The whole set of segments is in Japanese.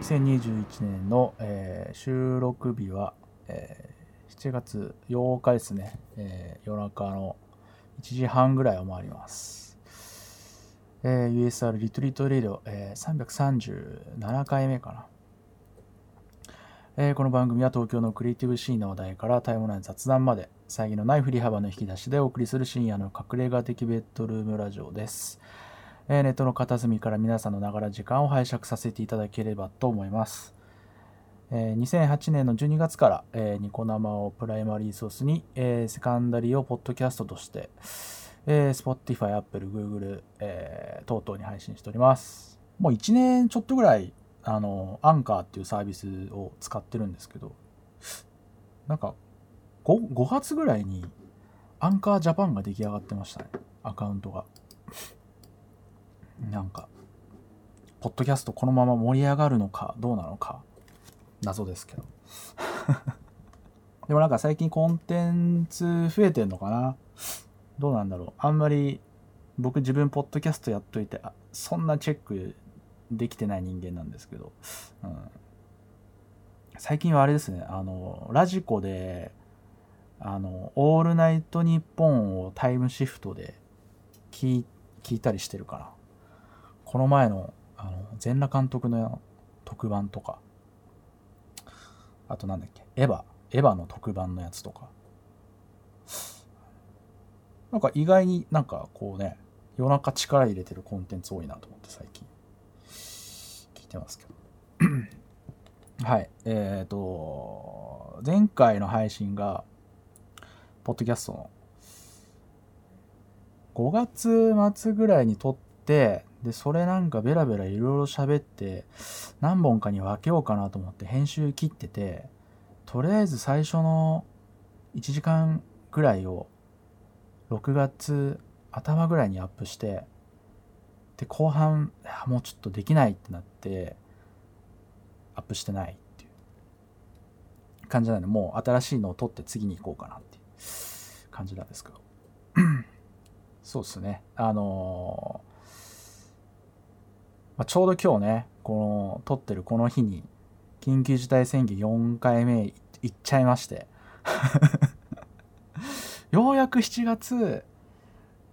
2021年の、えー収録日は、えー7月8日ですね、えー夜中の1時半ぐらいを回ります、えー USR リトリートレディオ、えー337回目かな、えーこの番組は東京のクリエイティブシーンの話題からタイムライン雑談まで遮のない振り幅の引き出しでお送りする深夜の隠れ家的ベッドルームラジオですえーネットの片隅から皆さんのながら時間を拝借させていただければと思います。えー2008年の12月から、えーニコ生をプライマリーソースに、えーセカンダリーをポッドキャストとして、えー Spotify、Apple、Google、えー等々に配信しております。もう1年ちょっとぐらい、あの、アンカーっていうサービスを使ってるんですけど、なんか 5, 5月ぐらいにアンカージャパンが出来上がってましたね、アカウントが。なんか、ポッドキャストこのまま盛り上がるのかどうなのか、謎ですけど。でもなんか最近コンテンツ増えてんのかな？どうなんだろうあんまり僕自分ポッドキャストやっといて、あそんなチェックできてない人間なんですけど、うん、最近はあれですね、あの、ラジコで、あの、オールナイトニッポンをタイムシフトで聞い聞いたりしてるかな。この前の、あの、全裸監督の特番とか、あとなんだっけ、エヴァ、エヴァの特番のやつとか、なんか意外になんかこうね、夜中力入れてるコンテンツ多いなと思って最近、てますけど。はい、えっ、と、前回の配信が、ポッドキャストの5月末ぐらいに撮って、で、それなんかベラベラいろいろ喋って、何本かに分けようかなと思って編集切ってて、とりあえず最初の1時間ぐらいを6月頭ぐらいにアップして、で、後半、もうちょっとできないってなって、アップしてないっていう感じなんで、もう新しいのを撮って次に行こうかなっていう感じなんですけど。そうですね。あのーまあ、ちょうど今日ね、この、撮ってるこの日に、緊急事態宣言4回目い行っちゃいまして。ようやく7月、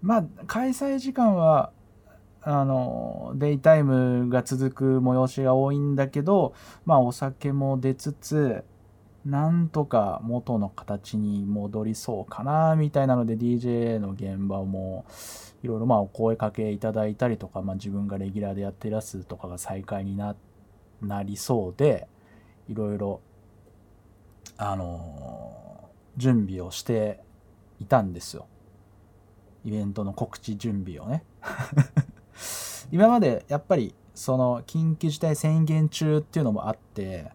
まあ、開催時間は、あの、デイタイムが続く催しが多いんだけど、まあ、お酒も出つつ、なんとか元の形に戻りそうかな、みたいなので DJ の現場もいろいろまあお声かけいただいたりとか、まあ自分がレギュラーでやってるやつとかが再開にななりそうで、いろいろ、あの準備をしていたんですよ。イベントの告知準備をね。今までやっぱりその緊急事態宣言中っていうのもあって、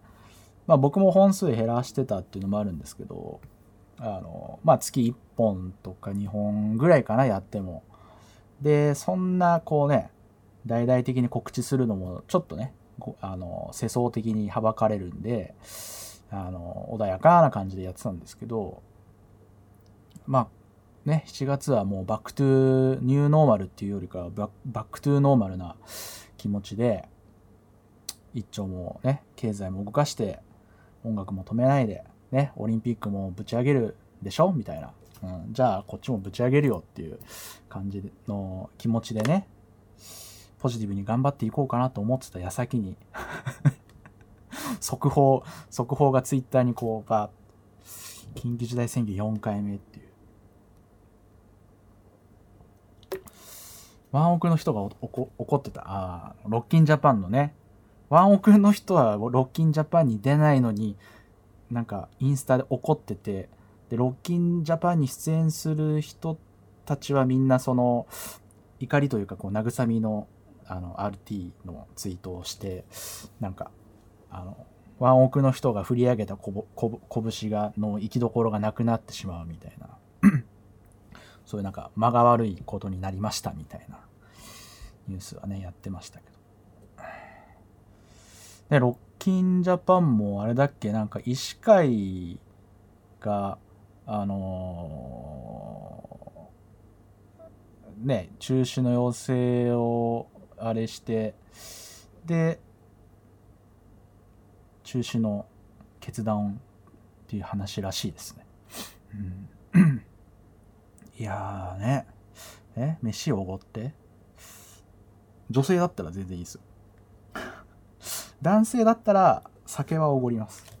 まあ僕も本数減らしてたっていうのもあるんですけど、あの、まあ月1本とか2本ぐらいかな、やっても。で、そんなこうね、大々的に告知するのもちょっとね、あの、世相的にはばかれるんで、あの、穏やかな感じでやってたんですけど、まあ、ね、7月はもう back to new normal っていうよりかは back to normal な気持ちで、一丁もね、経済も動かして、音楽も止めないで、ね、オリンピックもぶち上げるでしょ？みたいな。うん、じゃあ、こっちもぶち上げるよっていう感じの気持ちでね、ポジティブに頑張っていこうかなと思ってた矢先に、速報、速報がツイッターにこう、ば緊急事態宣言4回目っていう。ワンオクの人が怒ってた。ああ、ロッキンジャパンのね。ワンオクの人はロッキンジャパンに出ないのに、なんかインスタで怒ってて、で、ロッキンジャパンに出演する人たちはみんなその、怒りというか、こう、慰みの、あの、RT のツイートをして、なんか、あの、ワンオクの人が振り上げたここぶ拳が、の生きどころがなくなってしまうみたいな、そういうなんか間が悪いことになりましたみたいなニュースはね、やってましたけど。で、ロッキンジャパンもあれだっけなんか医師会があのーね中止の要請をあれしてで中止の決断っていう話らしいですね。うん、いやーねえ？飯をおごって？女性だったら全然いいですよ。男性だったら酒はおごります。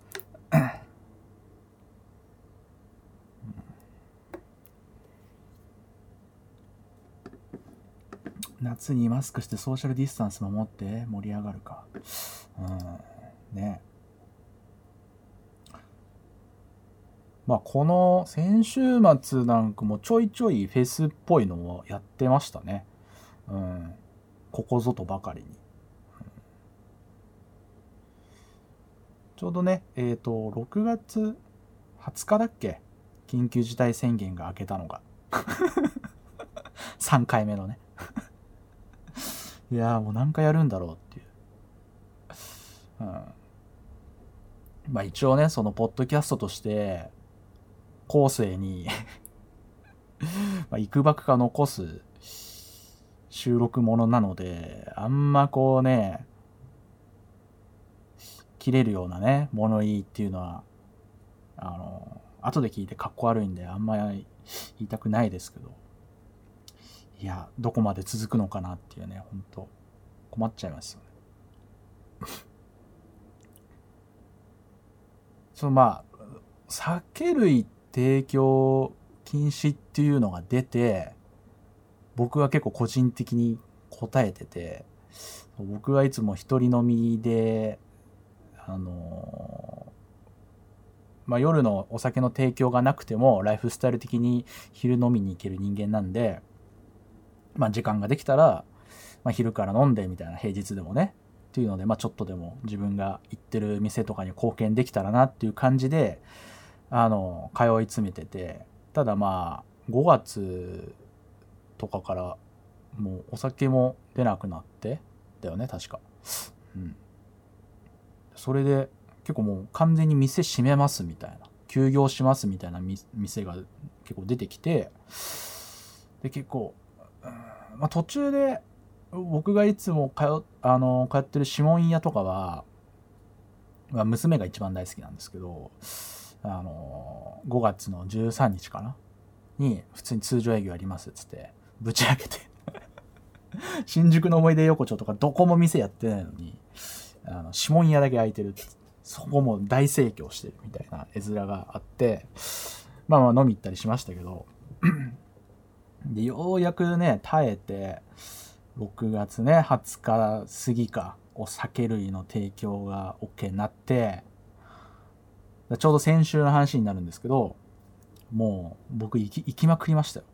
夏にマスクしてソーシャルディスタンス守って盛り上がるか。うん。ね。まあこの先週末なんかもちょいちょいフェスっぽいのをやってましたね。うん。ここぞとばかりに。ちょうどね、えっ、と、6月20日だっけ？緊急事態宣言が明けたのが。3回目のね。いやーもう何回やるんだろうっていう。うん。まあ一応ね、そのポッドキャストとして、後世に まあ、いくばくか残す収録ものなので、あんまこうね、切れるようなね、物言いっていうのは、あの、後で聞いてかっこ悪いんで、あんまり言いたくないですけど、いや、どこまで続くのかなっていうね、ほんと、困っちゃいますよね。そのまあ、酒類提供禁止っていうのが出て、僕は結構個人的に答えてて、僕はいつも一人飲みで、あのまあ、夜のお酒の提供がなくてもライフスタイル的に昼飲みに行ける人間なんで、まあ、時間ができたら、まあ、昼から飲んでみたいな平日でもねっていうので、まあ、ちょっとでも自分が行ってる店とかに貢献できたらなっていう感じであの通い詰めててただまあ5月とかからもうお酒も出なくなってだよね確か。うん。それで結構もう完全に店閉めますみたいな。休業しますみたいな店が結構出てきてで結構、まあ、途中で僕がいつも通あの通ってる指紋屋とかは、まあ、娘が一番大好きなんですけどあの5月の13日かなに普通に通常営業やりますっつって。ぶち上げて。新宿の思い出横丁とかどこも店やってないのにあの指紋屋だけ開いてるそこも大盛況してるみたいな絵面があってまあまあ飲み行ったりしましたけど でようやくね耐えて6月ね20日過ぎかお酒類の提供が OK になってちょうど先週の話になるんですけどもう僕行き行きまくりましたよ、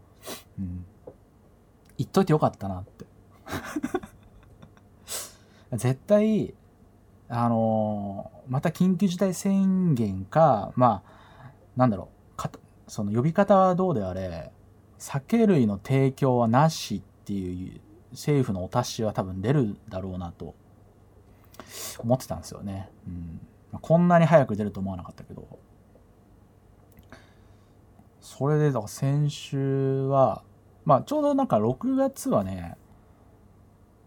うん、行っといてよかったなって 絶対あのーまた緊急事態宣言か、まあ、なんだろう、かその呼び方はどうであれ、酒類の提供はなしっていう政府のお達しは多分出るだろうなと思ってたんですよね。うん、こんなに早く出ると思わなかったけど。それで、だから先週は、まあちょうどなんか6月はね、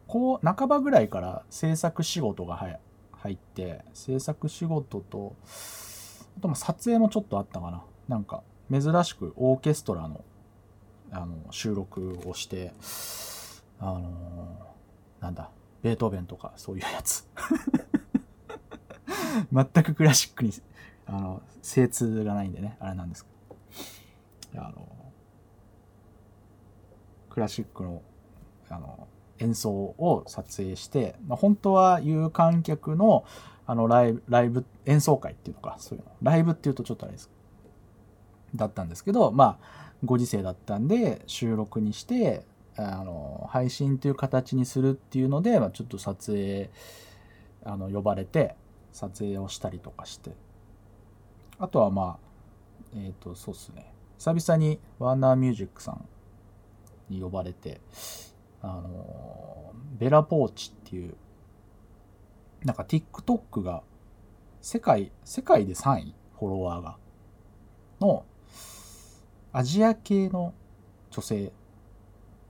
こう、半ばぐらいから制作仕事が入って制作仕事とあとま撮影もちょっとあったかな。なんか珍しくオーケストラのあの収録をしてあのーなんだベートーベンとかそういうやつ。全くクラシックにあの精通がないんでねあれなんですけど。あのクラシックのあの演奏を撮影して、まあ、本当は有観客のあのライブライブ演奏会っていうのかそういうの。ライブっていうとちょっとあれです。だったんですけどまあご時世だったんで収録にしてあの配信という形にするっていうので、まあ、ちょっと撮影あの呼ばれて撮影をしたりとかして。あとはまあえっ、とそうっすね。久々にワーナーミュージックさんに呼ばれてあのベラポーチっていうなんか TikTok が世界、世界で3位、フォロワーが。の、アジア系の女性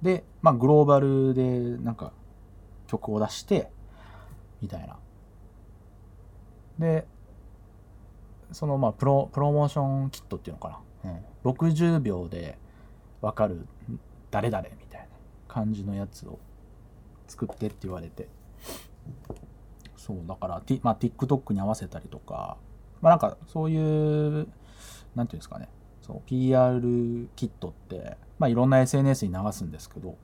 で、まあ、グローバルで、なんか、曲を出して、みたいな。で、その、まあ、プロ、プロモーションキットっていうのかな。うん。60秒でわかる、誰々みたいな感じのやつを作ってって言われて。そう、だから、T まあ、TikTok に合わせたりとか、まあ、なんか、そういう、なんていうんですかね。そう、PR キットって、まあ、いろんな SNS に流すんですけど、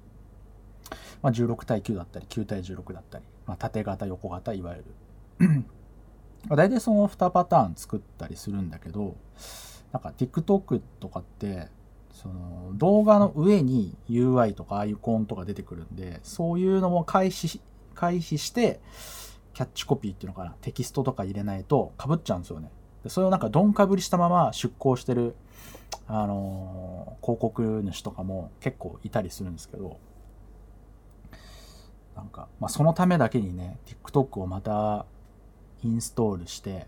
まあ、16対9だったり、9対16だったり、まあ、縦型、横型、いわゆる。大体その2パターン作ったりするんだけど、なんか TikTok とかって、その動画の上に UI とかアイコンとか出てくるんで、そういうのも回避し、回避して、キャッチコピーっていうのかな、テキストとか入れないと被っちゃうんですよね。でそれをなんかどんかぶりしたまま出稿してる、あのー広告主とかも結構いたりするんですけど、なんか、まあ、そのためだけにね、TikTok をまたインストールして、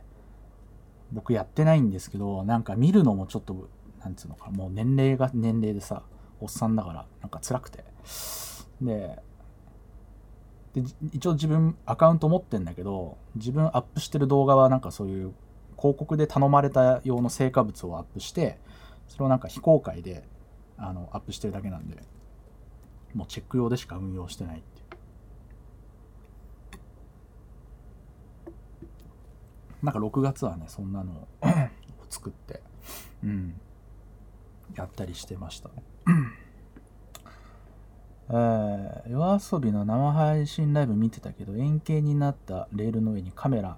僕やってないんですけど、なんか見るのもちょっと、なんつうのか、もう年齢が年齢でさ、おっさんだから、なんか辛くて。で、で一応自分アカウント持ってんだけど、自分アップしてる動画はなんかそういう広告で頼まれた用の成果物をアップして、それをなんか非公開であのアップしてるだけなんで、もうチェック用でしか運用してないっていう。なんか6月はね、そんなのを 作って、うん、やったりしてました。えー、夜遊びの生配信ライブ見てたけど、円形になったレールの上にカメラ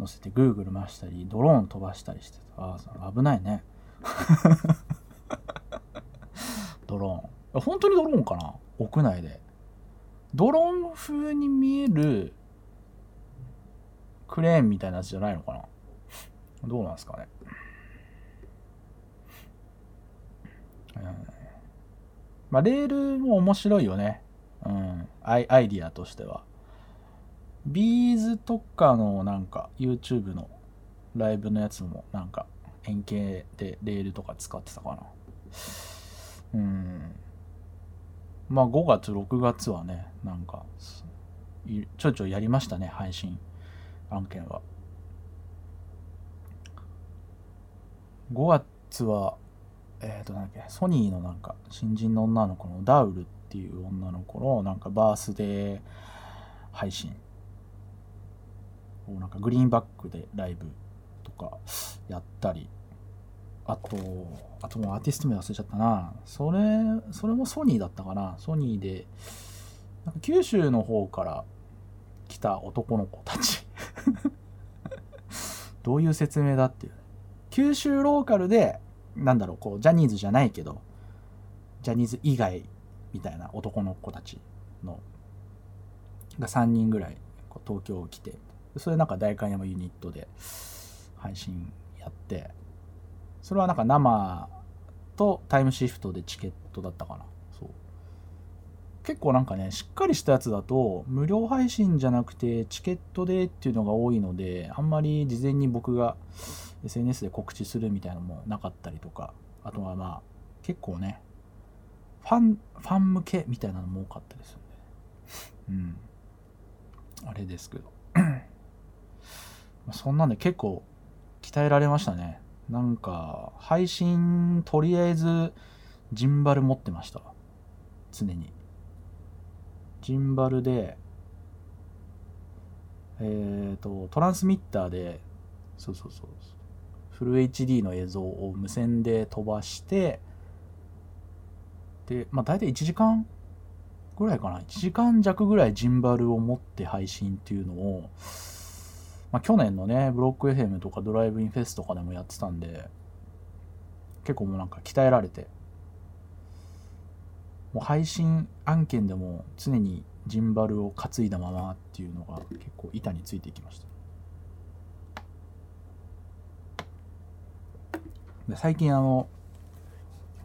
乗せてぐるぐる回したり、ドローン飛ばしたりしてた。ああ、危ないね。ドローン。本当にドローンかな？屋内で。ドローン風に見えるクレーンみたいなやつじゃないのかな？どうなんですかね？うんまあ、レールも面白いよね。うん。アイアイディアとしては。ビーズとかのなんか YouTube のライブのやつもなんか円形でレールとか使ってたかな。うん。まあ5月、6月はね、なんかちょいちょいやりましたね、配信案件は。5月は、えっ、と、なんだっけ、ソニーのなんか、新人の女の子のダウルっていう女の子の、なんか、バースデー配信を、なんか、グリーンバックでライブとかやったり、あと、あともうアーティスト名忘れちゃったな。それ、それもソニーだったかな。ソニーで、なんか九州の方から来た男の子たち。どういう説明だっていう。九州ローカルで、なんだろう、こう、ジャニーズじゃないけど、ジャニーズ以外みたいな男の子たちの、が3人ぐらい、こう東京来て、それなんか代官山ユニットで配信やって、それはなんか生とタイムシフトでチケットだったかな。そう。結構なんかね、しっかりしたやつだと、無料配信じゃなくてチケットでっていうのが多いので、あんまり事前に僕が SNS で告知するみたいなのもなかったりとか、あとはまあ、結構ね、ファン、ファン向けみたいなのも多かったりするんで、うん。あれですけど。そんなんで結構鍛えられましたね。なんか、配信、とりあえず、ジンバル持ってました。常に。ジンバルで、えっ、と、トランスミッターで、そうそうそう、フル HD の映像を無線で飛ばして、で、まあ大体1時間ぐらいかな。1時間弱ぐらいジンバルを持って配信っていうのを、まあ去年のね、ブロック FM とかドライブインフェスとかでもやってたんで、結構もうなんか鍛えられて、もう配信案件でも常にジンバルを担いだままっていうのが結構板についていきました。で最近あの、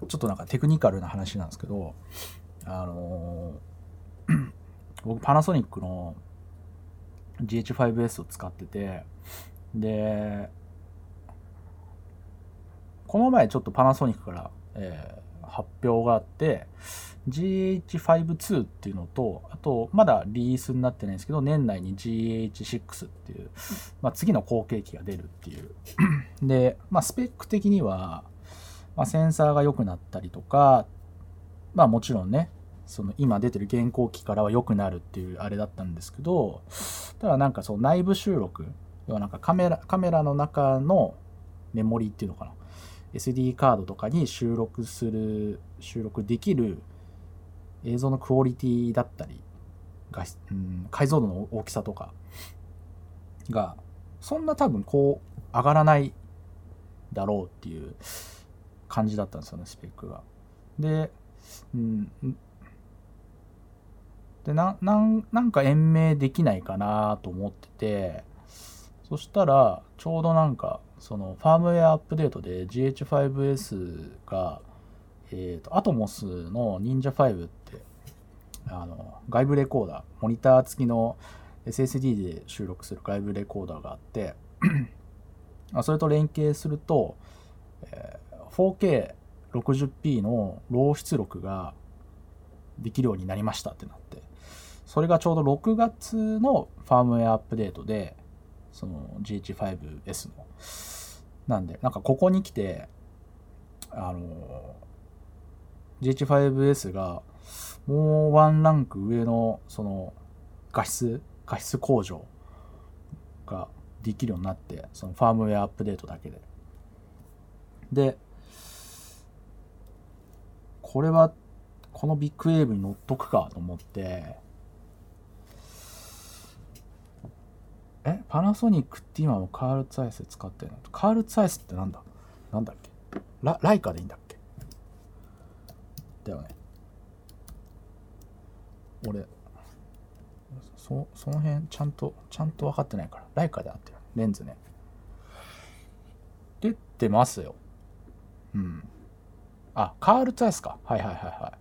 ちょっとなんかテクニカルな話なんですけど、あの 僕パナソニックの GH5S を使ってて、で、この前ちょっとパナソニックから、えー発表があって、GH52 っていうのと、あと、まだリリースになってないんですけど、年内に GH6 っていう、まあ、次の後継機が出るっていう。で、まあ、スペック的には、まあ、センサーが良くなったりとか、まあもちろんね、その今出てる現行機からは良くなるっていうあれだったんですけど、ただなんかそう内部収録、要はなんかカメラ、カメラの中のメモリーっていうのかな？SD カードとかに収録する、収録できる映像のクオリティだったり、画質うん、解像度の大きさとかが、そんな多分こう上がらないだろうっていう感じだったんですよね、スペックが。で、うん、でななんなんか延命できないかなと思っててそしたらちょうどなんかそのファームウェアアップデートで GH5S が、えー、と Atomos の Ninja5 っあの外部レコーダーモニター付きの SSD で収録する外部レコーダーがあって それと連携すると、え 4K60p のロー出力ができるようになりましたってなってそれがちょうど6月のファームウェアアップデートでその GH5S の。なんでなんかここに来てあの GH5S がもうワンランク上のその画質画質向上ができるようになってそのファームウェアアップデートだけで。でこれはこのビッグウェーブに乗っとくかと思ってえパナソニックって今もカールツアイス使ってるの？カールツアイスってなんだ？なんだっけ？ラライカでいいんだっけ？だよね。俺そその辺ちゃんとちゃんと分かってないから。ライカであってる。レンズね。出てますよ。うん。あカールツアイスか。はいはいはいは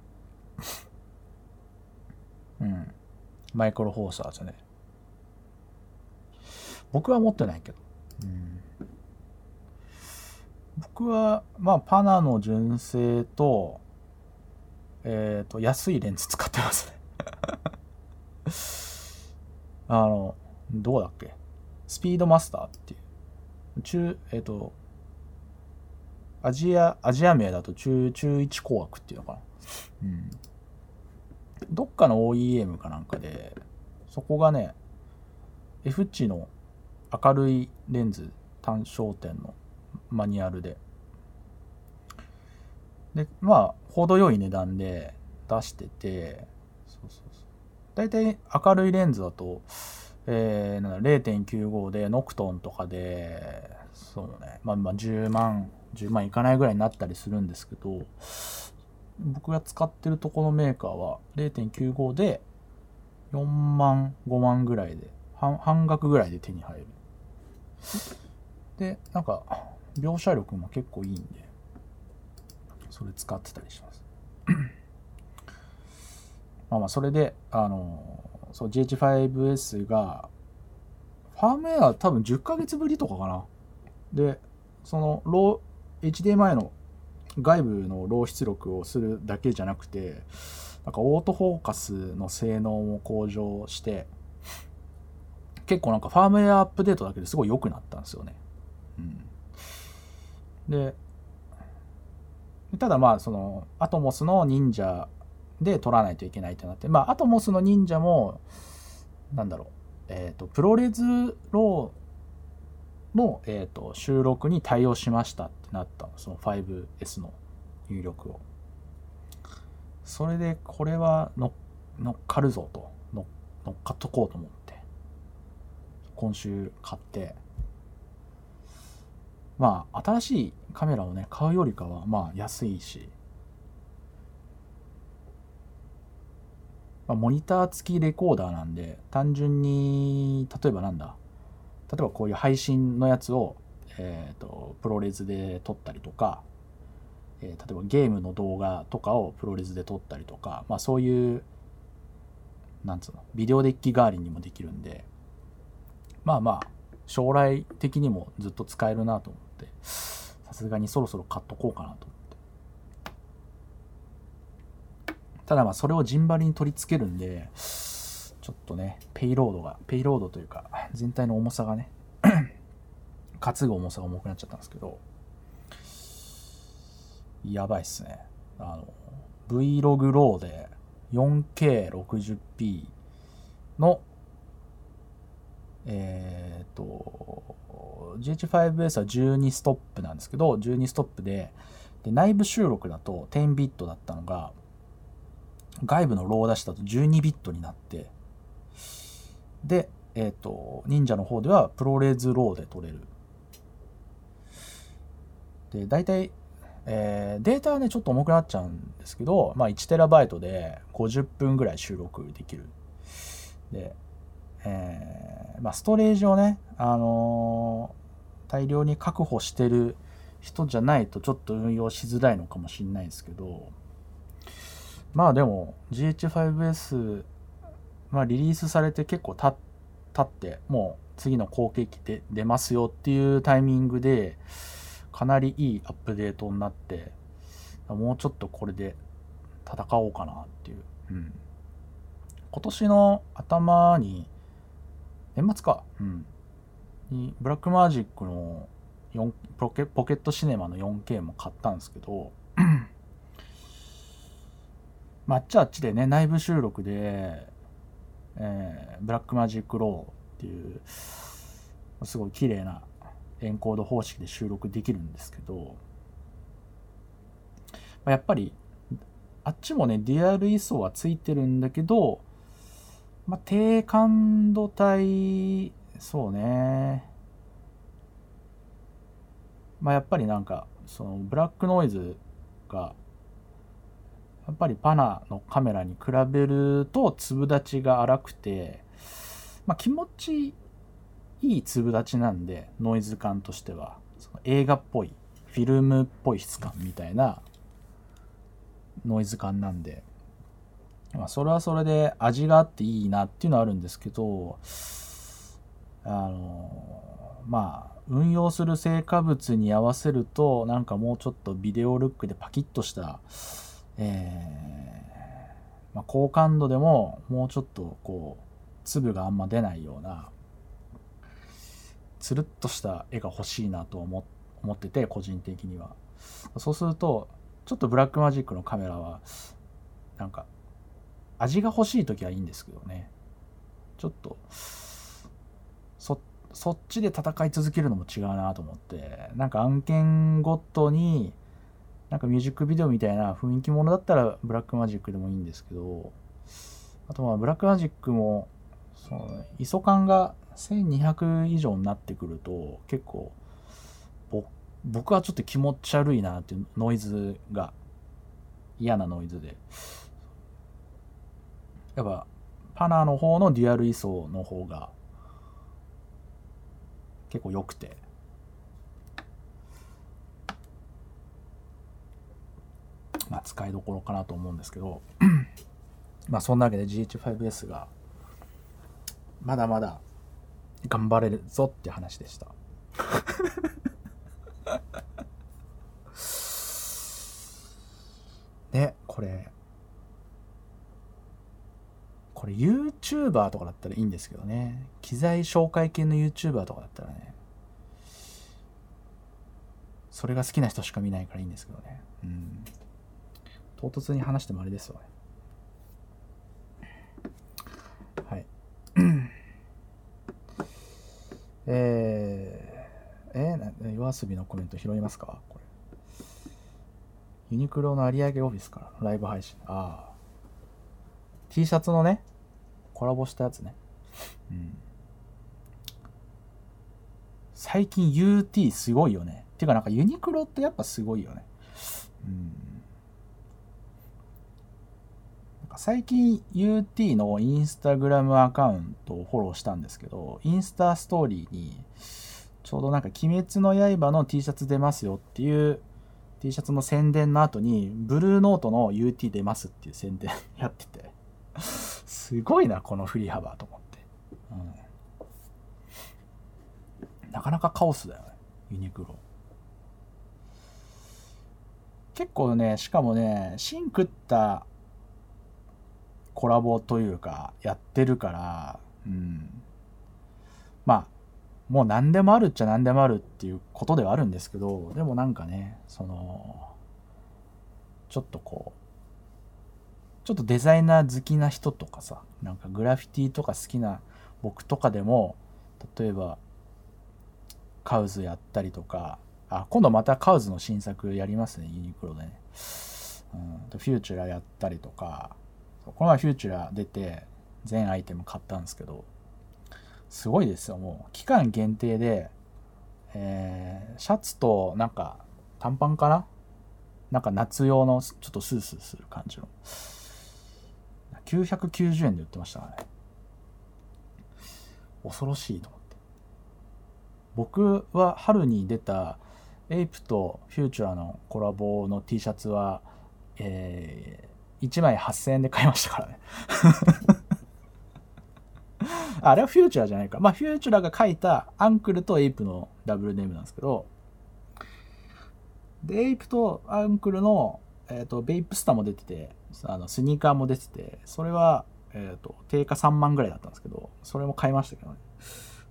い。うん。マイクロフォーサーズね。僕は持ってないけど、うん、僕はまあパナの純正とえっ、と安いレンズ使ってますね。あのどうだっけ？スピードマスターっていう。中えっ、とアジアアジア名だと中中1工学っていうのかな。うん。どっかの OEM かなんかでそこがね F 値の明るいレンズ単焦点のマニュアルで。でまあ程よい値段で出してて大体明るいレンズだと、えー、0.95でノクトンとかでそうねまあまあ10万10万いかないぐらいになったりするんですけど僕が使ってるとこのメーカーは0.95で4万5万ぐらいで半額ぐらいで手に入る。でなんか描写力も結構いいんでそれ使ってたりします。まあまあそれであのそう GH5S がファームウェア多分10ヶ月ぶりとかかなでそのロー HDMI の外部のロー出力をするだけじゃなくてなんかオートフォーカスの性能も向上して結構なんかファームウェアアップデートだけですごい良くなったんですよね。うん、でただまあそのアトモスの忍者で撮らないといけないってなって。まあアトモスの忍者もなんだろう。えっ、とプロレズローの、えー、と収録に対応しましたってなったの。その 5S の入力を。それでこれは乗乗っかるぞと。乗っかっとこうと思って。今週買って。まあ新しいカメラをね買うよりかはまあ安いし、まあ、モニター付きレコーダーなんで単純に例えばなんだ例えばこういう配信のやつを、えー、とプロレスで撮ったりとか、えー例えばゲームの動画とかをプロレスで撮ったりとか、まあ、そういうなんつうのビデオデッキ代わりにもできるんでまあまあ将来的にもずっと使えるなと思ってさすがにそろそろ買っとこうかなと思ってただまあそれをジンバルに取り付けるんでちょっとねペイロードがペイロードというか全体の重さがね 担ぐ重さが重くなっちゃったんですけどやばいっすね。あの Vlog ローで 4K60p のえっ、と GH5S は12ストップなんですけど12ストップでで内部収録だと10ビットだったのが外部のロー出しだと12ビットになってで、えっ、と忍者の方ではプロレーズローで撮れる。で大体えー、データはねちょっと重くなっちゃうんですけど、まあ、1TB で50分ぐらい収録できる。で、えー、まあ、ストレージをね、あのー、大量に確保してる人じゃないとちょっと運用しづらいのかもしれないですけどまあでも GH5S、まあ、リリースされて結構経ってもう次の後継機で出ますよっていうタイミングでかなりいいアップデートになってもうちょっとこれで戦おうかなっていう、うん、今年の頭に年末か。うん。にブラックマジックの4ポケポケットシネマの 4K も買ったんですけどまあ、あっちあっちでね内部収録で、えー、ブラックマジック RAW っていうすごい綺麗なエンコード方式で収録できるんですけど、まあ、やっぱりあっちもね DR 位相はついてるんだけど、まあ、低感度帯そうね。まあやっぱりなんかそのブラックノイズがやっぱりパナのカメラに比べると粒立ちが荒くて、まあ、気持ちいい粒立ちなんでノイズ感としては。その映画っぽいフィルムっぽい質感みたいなノイズ感なんで、まあ、それはそれで味があっていいなっていうのはあるんですけどあのまあ運用する成果物に合わせるとなんかもうちょっとビデオルックでパキッとした、えーまあ、高感度でももうちょっとこう粒があんま出ないようなつるっとした絵が欲しいなと思思ってて個人的には。そうするとちょっとブラックマジックのカメラはなんか味が欲しい時はいいんですけどね。ちょっとそそっちで戦い続けるのも違うなと思ってなんか案件ごとになんかミュージックビデオみたいな雰囲気ものだったらブラックマジックでもいいんですけどあとはブラックマジックもその ISO 感が1200以上になってくると結構僕はちょっと気持ち悪いなっていうノイズが嫌なノイズで。やっぱパナーの方のデュアル位相の方が結構良くて。まあ使いどころかなと思うんですけど まあそんなわけで GH5S がまだまだ頑張れるぞって話でした。で これこれ YouTuber とかだったらいいんですけどね。機材紹介系の YouTuber とかだったらね。それが好きな人しか見ないからいいんですけどね。うん。唐突に話してもあれですわねはい えー、えー、夜遊びのコメント拾いますか？これ。ユニクロの有明オフィスからライブ配信。ああ。T シャツのね、コラボしたやつね。うん。最近 UT すごいよね。ていうかなんかユニクロってやっぱすごいよね。うん。最近 UT のインスタグラムアカウントをフォローしたんですけど、インスタストーリーに、ちょうどなんか鬼滅の刃の T シャツ出ますよっていう T シャツの宣伝の後に、ブルーノートの UT 出ますっていう宣伝やってて、すごいな、この振り幅と思って。なかなかカオスだよね。ユニクロ。結構ねしかもね芯食ったコラボというかやってるからうん。まあもう何でもあるっちゃ何でもあるっていうことではあるんですけどでもなんかねそのちょっとこうちょっとデザイナー好きな人とかさなんかグラフィティとか好きな僕とかでも例えばカウズやったりとかあ今度またカウズの新作やりますねユニクロでね、うん、フューチュラやったりとかこの前フューチュラ出て全アイテム買ったんですけどすごいですよもう。期間限定で、えーシャツとなんか短パンかな？なんか夏用のちょっとスースーする感じの。990円で売ってましたからね。恐ろしいと思って。僕は春に出たエイプとフューチュラのコラボの T シャツは、えー1枚8000円で買いましたからね あれはフューチュラじゃないか。まあ、フューチュラが書いたアンクルとエイプのダブルネームなんですけど、で、エイプとアンクルの、えっ、と、ベイプスターも出てて、あの、スニーカーも出てて、それは、えっ、と、定価3万ぐらいだったんですけど、それも買いましたけどね。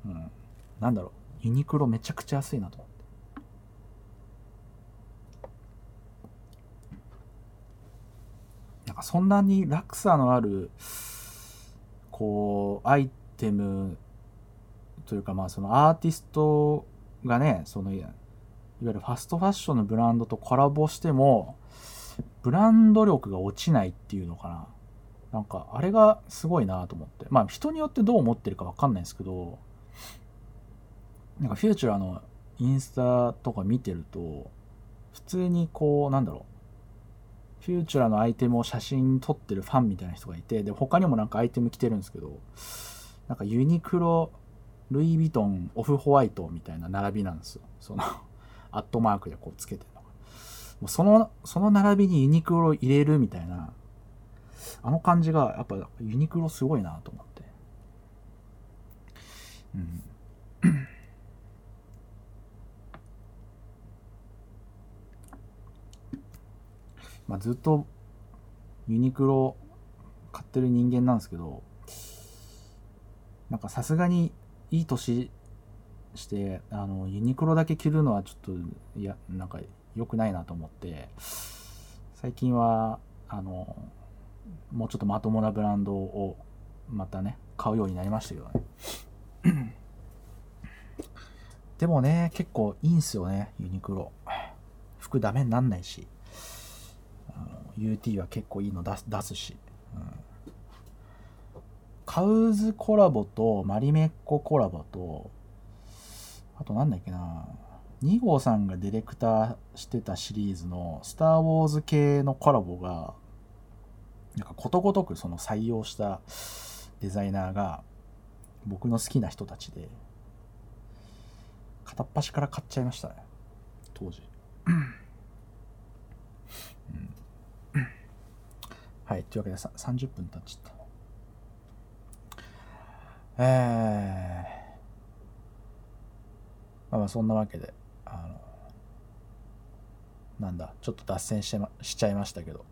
うん。なんだろう。ユニクロめちゃくちゃ安いなと思って。かそんなに落差のある、こう、アイテムというか、まあそのアーティストがね、その、いわゆるファストファッションのブランドとコラボしても、ブランド力が落ちないっていうのかな。なんか、あれがすごいなと思って。まあ人によってどう思ってるかわかんないですけど、なんかフューチュラーのインスタとか見てると、普通にこう、なんだろう。フューチュラのアイテムを写真撮ってるファンみたいな人がいて、で、他にもなんかアイテム着てるんですけど、なんかユニクロ、ルイ・ヴィトン、オフホワイトみたいな並びなんですよ。その、アットマークでこうつけてるのが。もうその、その並びにユニクロ入れるみたいな、あの感じが、やっぱユニクロすごいなと思って。うん。まあ、ずっとユニクロ買ってる人間なんですけど、なんかさすがにいい年して、あの、ユニクロだけ着るのはちょっと、いや、なんか良くないなと思って、最近は、あの、もうちょっとまともなブランドをまたね、買うようになりましたけどね。でもね、結構いいんすよね、ユニクロ。服ダメになんないし。UT は結構いいの出す出すし、うん、カウズコラボとマリメッココラボとあとなんだっけな。2号さんがディレクターしてたシリーズのスター・ウォーズ系のコラボがなんかことごとくその採用したデザイナーが僕の好きな人たちで片っ端から買っちゃいましたね。当時 はい。というわけでさ30分経っちゃった。えー、まあまあそんなわけで、あの、なんだ、ちょっと脱線して、ま、しちゃいましたけど。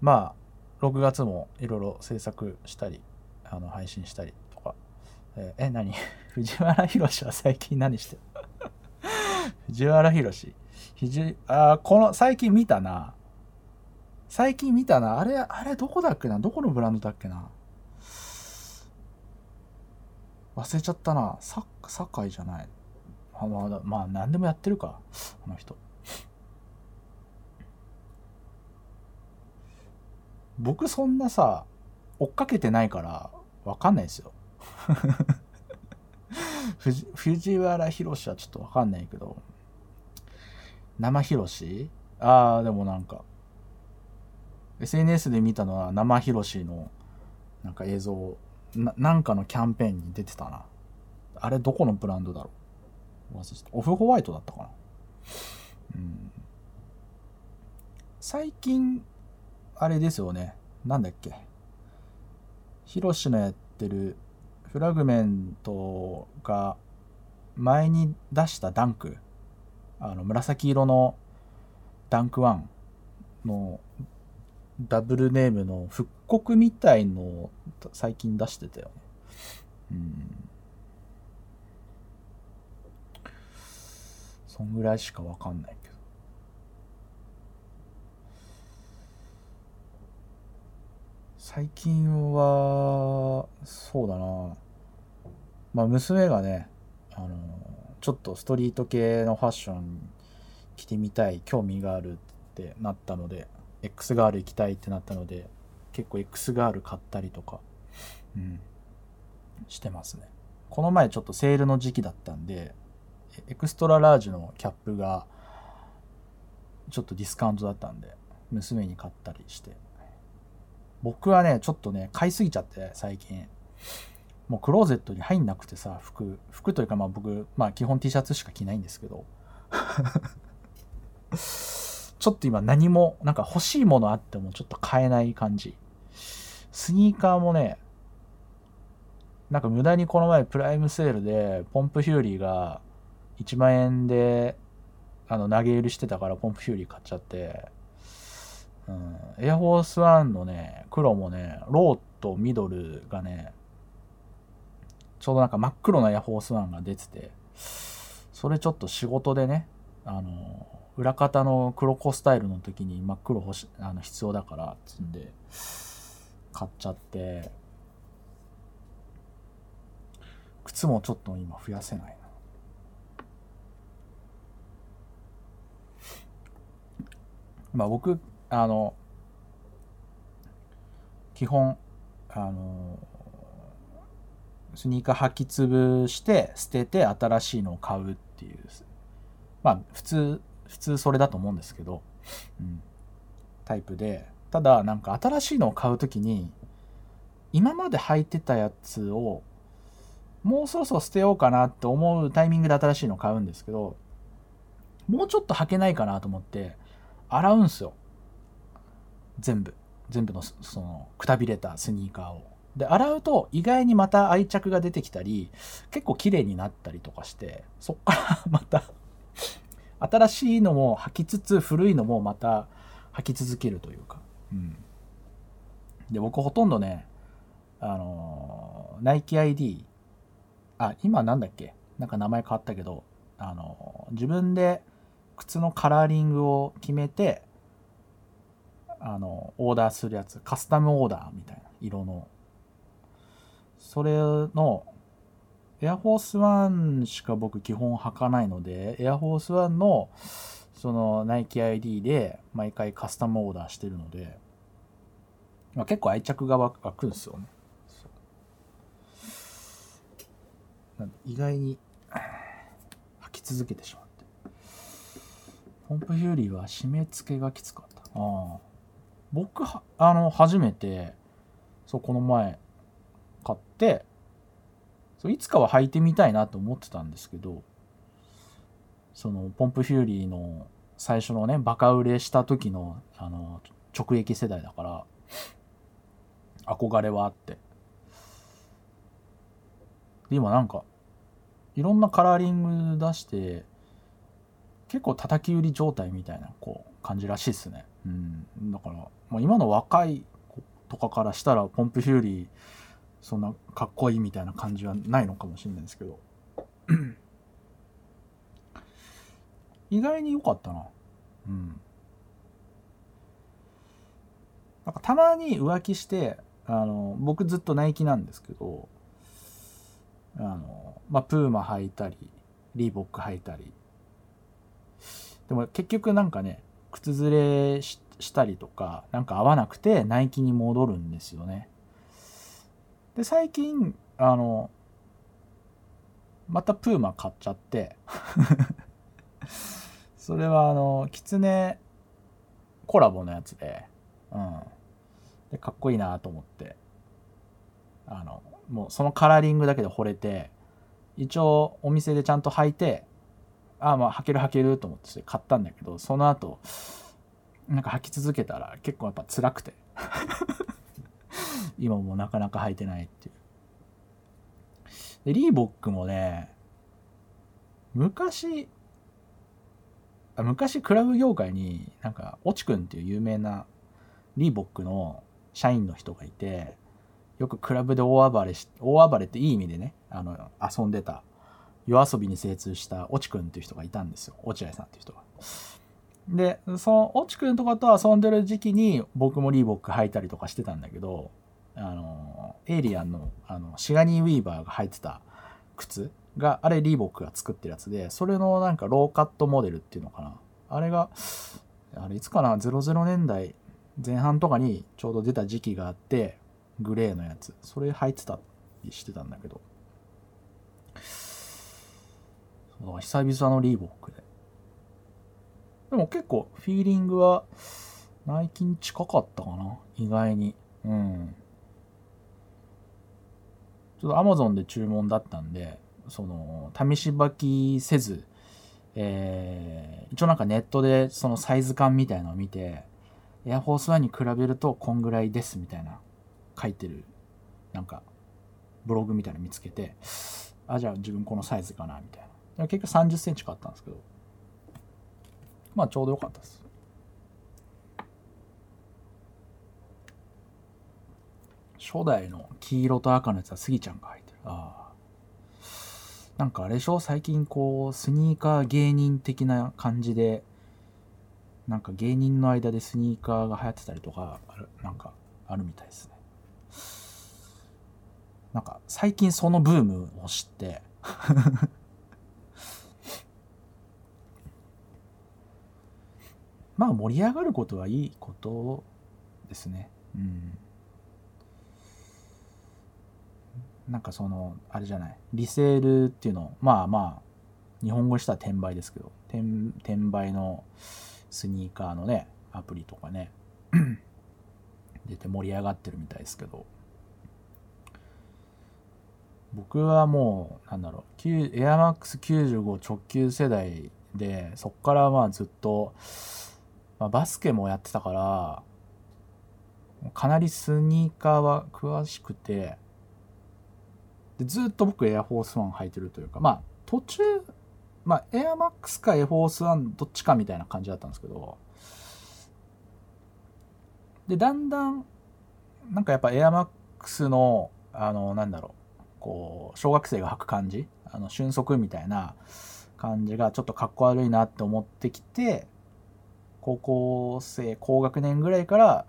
まあ、6月もいろいろ制作したり、あの、配信したりとか。えーえ、何？藤原宏は最近何してる？藤原宏。ひじ、あこの、最近見たな。最近見たな。あれ、あれどこだっけな？どこのブランドだっけな？忘れちゃったな。サッ、カイじゃない。あまあ、まあ、何でもやってるか。あの人。僕そんなさ、追っかけてないから、わかんないですよ。藤藤原宏はちょっとわかんないけど。生宏？ああ、でもなんか、SNS で見たのは生ひろしのなんか映像なんかのキャンペーンに出てたな。あれどこのブランドだろう。オフホワイトだったかな。うん。最近あれですよね。なんだっけ。ひろしのやってるフラグメントが前に出したダンク。あの紫色のダンクワンのダブルネームの復刻みたいのを最近出してたよね。うん。そんぐらいしかわかんないけど。最近は、そうだな。まあ娘がね、あの、ちょっとストリート系のファッション着てみたい、興味があるってなったので、X ガール行きたいってなったので、結構 X ガール買ったりとか、うん、してますね。この前ちょっとセールの時期だったんで、エクストララージのキャップがちょっとディスカウントだったんで、娘に買ったりして。僕はね、ちょっとね、買いすぎちゃって、最近。もうクローゼットに入んなくてさ、服、服というかまあ僕、まあ基本 T シャツしか着ないんですけど。ちょっと今何も、なんか欲しいものあってもちょっと買えない感じ。スニーカーもね、なんか無駄にこの前プライムセールでポンプフューリーが1万円であの投げ売りしてたからポンプフューリー買っちゃって、うん、エアフォースワンのね、黒もね、ローとミドルがね、ちょうどなんか真っ黒なエアフォースワンが出てて、それちょっと仕事でね、あの、裏方の黒子スタイルの時に真っ黒欲しあの必要だからつんで買っちゃって。靴もちょっと今増やせないな。まあ僕あの基本あのスニーカー履き潰して捨てて新しいのを買うっていう。まあ普通普通それだと思うんですけど、うん、タイプで。ただなんか新しいのを買うときに今まで履いてたやつをもうそろそろ捨てようかなって思うタイミングで新しいのを買うんですけどもうちょっと履けないかなと思って洗うんすよ。全部。全部のそのくたびれたスニーカーを。で洗うと意外にまた愛着が出てきたり結構綺麗になったりとかしてそっから また新しいのも履きつつ古いのもまた履き続けるというか、うん、で僕ほとんどねあのナイキ ID あ今なんだっけ？なんか名前変わったけどあの自分で靴のカラーリングを決めてあのオーダーするやつ。カスタムオーダーみたいな色の。それのエアフォースワンしか僕基本履かないので、エアフォースワンのそのナイキ ID で毎回カスタムオーダーしてるので、まあ、結構愛着が湧くんですよね。意外に履き続けてしまって。ポンプフューリーは締め付けがきつかった。あ僕は、あの、初めて、そう、この前買って、そういつかは履いてみたいなと思ってたんですけどそのポンプフューリーの最初のねバカ売れした時のあの直撃世代だから憧れはあって。で今なんかいろんなカラーリング出して結構叩き売り状態みたいなこう感じらしいっすね。うん。だから、まあ、今の若い子とかからしたらポンプフューリーそんなかっこいいみたいな感じはないのかもしれないですけど。意外に良かったな。うん。なんかたまに浮気してあの僕ずっとナイキなんですけどあのまあプーマ履いたりリーボック履いたり。でも結局なんかね靴ずれしたりとかなんか合わなくてナイキに戻るんですよね。で最近あのまたプーマ買っちゃって。それはあのキツネコラボのやつで,、うん、でかっこいいなと思って。あのもうそのカラーリングだけで惚れて一応お店でちゃんと履いてああまあ履ける履けると思って買ったんだけどその後なんか履き続けたら結構やっぱ辛くて。今もなかなか履いてないっていう。でリーボックもね昔昔クラブ業界になんかオチくんっていう有名なリーボックの社員の人がいてよくクラブで大暴れし大暴れっていい意味でねあの遊んでた夜遊びに精通したオチくんっていう人がいたんですよ落合さんっていう人が。でそのオチくんとかと遊んでる時期に僕もリーボック履いたりとかしてたんだけどあのエイリアンのあのシガニー・ウィーバーが履いてた靴があれリーボックが作ってるやつでそれのなんかローカットモデルっていうのかな。あれがあれいつかな00年代前半とかにちょうど出た時期があってグレーのやつ。それ履いてたりしてたんだけど。そう久々のリーボックで。でも結構フィーリングはナイキに近かったかな。意外に。うん。ちょっとアマゾンで注文だったんでその試し履きせずえー、一応なんかネットでそのサイズ感みたいのを見てエアフォースワンに比べるとこんぐらいですみたいな書いてるなんかブログみたいなの見つけてあじゃあ自分このサイズかなみたいな。結局3 0センチ買ったんですけど。まあちょうどよかったです。初代の黄色と赤のやつはスギちゃんが入ってる。ああ。なんかあれでしょ？最近こうスニーカー芸人的な感じでなんか芸人の間でスニーカーが流行ってたりとかあるなんかあるみたいですね。なんか最近そのブームを知って。まあ盛り上がることはいいことですね。うん。なんかそのあれじゃない。リセールっていうのまあまあ日本語したら転売ですけど。転転売のスニーカーのねアプリとかね。出て盛り上がってるみたいですけど。僕はもうなんだろう。エアマックス95直球世代でそっからまあずっと、まあ、バスケもやってたからかなりスニーカーは詳しくてでずっと僕エアフォースワン履いてるというかまあ途中まあエアマックスかエアフォースワンどっちかみたいな感じだったんですけどでだんだんなんかやっぱエアマックスのあのなんだろうこう小学生が履く感じあの瞬足みたいな感じがちょっとかっこ悪いなって思ってきて高校生高学年ぐらいから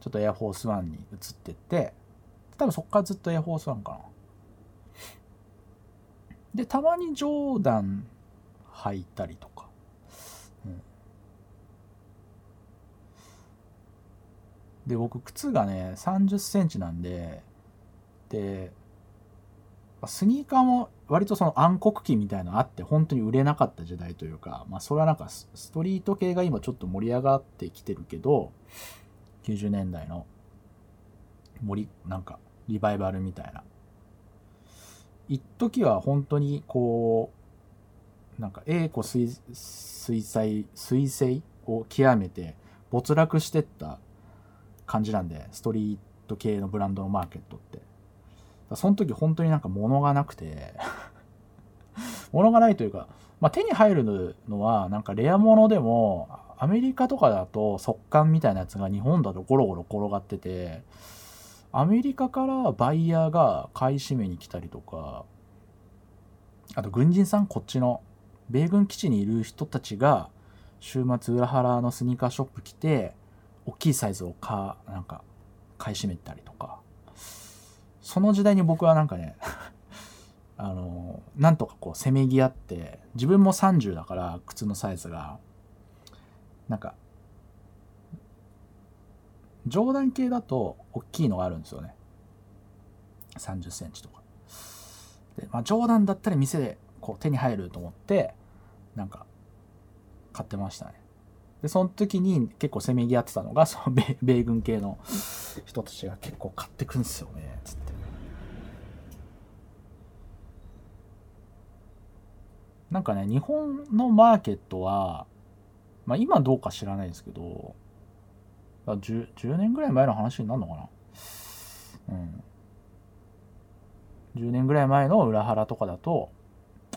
ちょっとエアフォースワンに移ってって多分そっからずっとエアフォースワンかな。でたまにジョーダン履いたりとか、うん、で僕靴がね3 0センチなんででスニーカーも割とその暗黒期みたいなのあって本当に売れなかった時代というか、まあそれはなんかストリート系が今ちょっと盛り上がってきてるけど、90年代の森、なんかリバイバルみたいな。一時は本当にこう、なんか栄枯水水彩、水星を極めて没落してった感じなんで、ストリート系のブランドのマーケットって。その時本当になんか物がなくて 物がないというか、まあ、手に入るのはなんかレア物でもアメリカとかだと速乾みたいなやつが日本だとゴロゴロ転がっててアメリカからバイヤーが買い占めに来たりとかあと軍人さんこっちの米軍基地にいる人たちが週末裏原のスニーカーショップ来て大きいサイズをかなんか買い占めたりとか。その時代に僕はなんかね あのなんとかこうせめぎ合って自分も30だから靴のサイズが。なんか上段系だと大きいのがあるんですよね。3 0センチとか。で、まあ、上段だったら店でこう手に入ると思ってなんか買ってましたね。でその時に結構せめぎ合ってたのがその米軍系の人たちが結構買ってくんですよねつって。なんかね、日本のマーケットは、まあ今どうか知らないですけど、10, 10年ぐらい前の話になるのかな？うん。10年ぐらい前の裏腹とかだと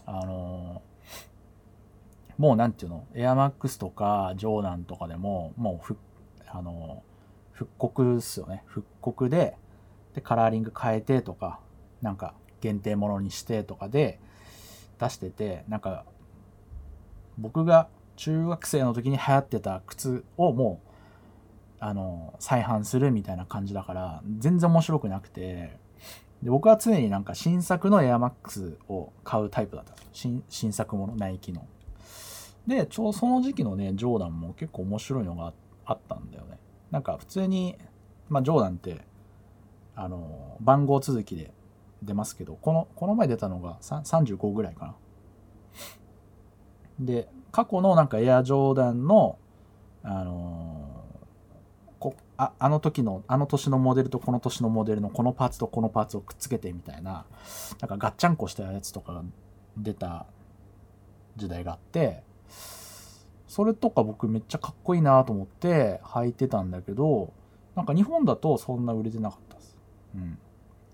あのもうなんていうの？エアマックスとかジョーダンとかでももうふあの復刻っすよね復刻ででカラーリング変えてとかなんか限定ものにしてとかで出しててなんか僕が中学生の時に流行ってた靴をもうあの再販するみたいな感じだから全然面白くなくてで僕は常になんか新作のエアマックスを買うタイプだった。新新作ものナイキの。でちょうどその時期のねジョーダンも結構面白いのがあったんだよね。なんか普通にまあジョーダンってあの番号続きで出ますけどこのこの前出たのが35ぐらいかなで過去のなんかエアジョーダンのあのこああの時のあの年のモデルとこの年のモデルのこのパーツとこのパーツをくっつけてみたいななんかガッチャンコしたやつとかが出た時代があってそれとか僕めっちゃかっこいいなと思って履いてたんだけどなんか日本だとそんな売れてなかったです。うん、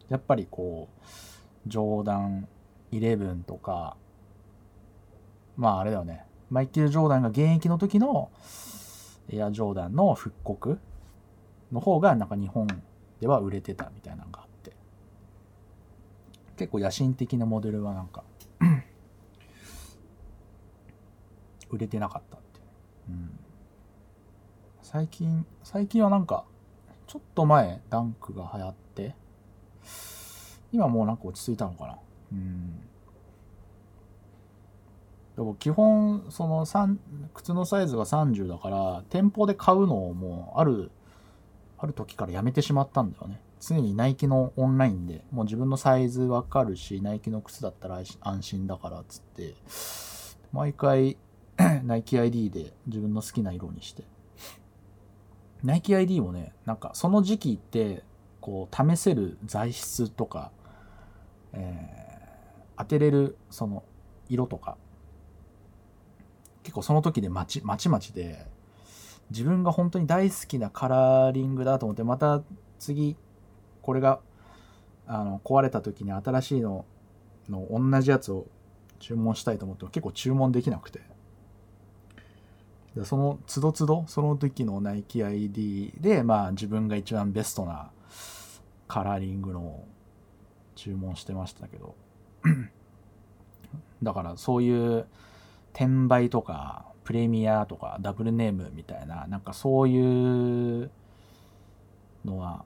やっぱりこうジョーダン11とかまああれだよね。マイケル・ジョーダンが現役の時のエアジョーダンの復刻の方がなんか日本では売れてたみたいなのがあって。結構野心的なモデルはなんか 売れてなかったっていう、うん、最近最近はなんかちょっと前ダンクが流行って今もうなんか落ち着いたのかな？うん。でも基本その靴のサイズが30だから店舗で買うのをもうあるある時からやめてしまったんだよね。常にナイキのオンラインでもう自分のサイズわかるしナイキの靴だったら安心だからっつって毎回 ナイキ ID で自分の好きな色にして。ナイキ ID もねなんかその時期ってこう試せる材質とか、えー、当てれるその色とか結構その時でまちまちまちで自分が本当に大好きなカラーリングだと思ってまた次これがあの壊れた時に新しいのの同じやつを注文したいと思っても結構注文できなくて。その都度都度その時のナイキ ID でまあ自分が一番ベストなカラーリングの注文してましたけど。だからそういう転売とかプレミアとかダブルネームみたいななんかそういうのは、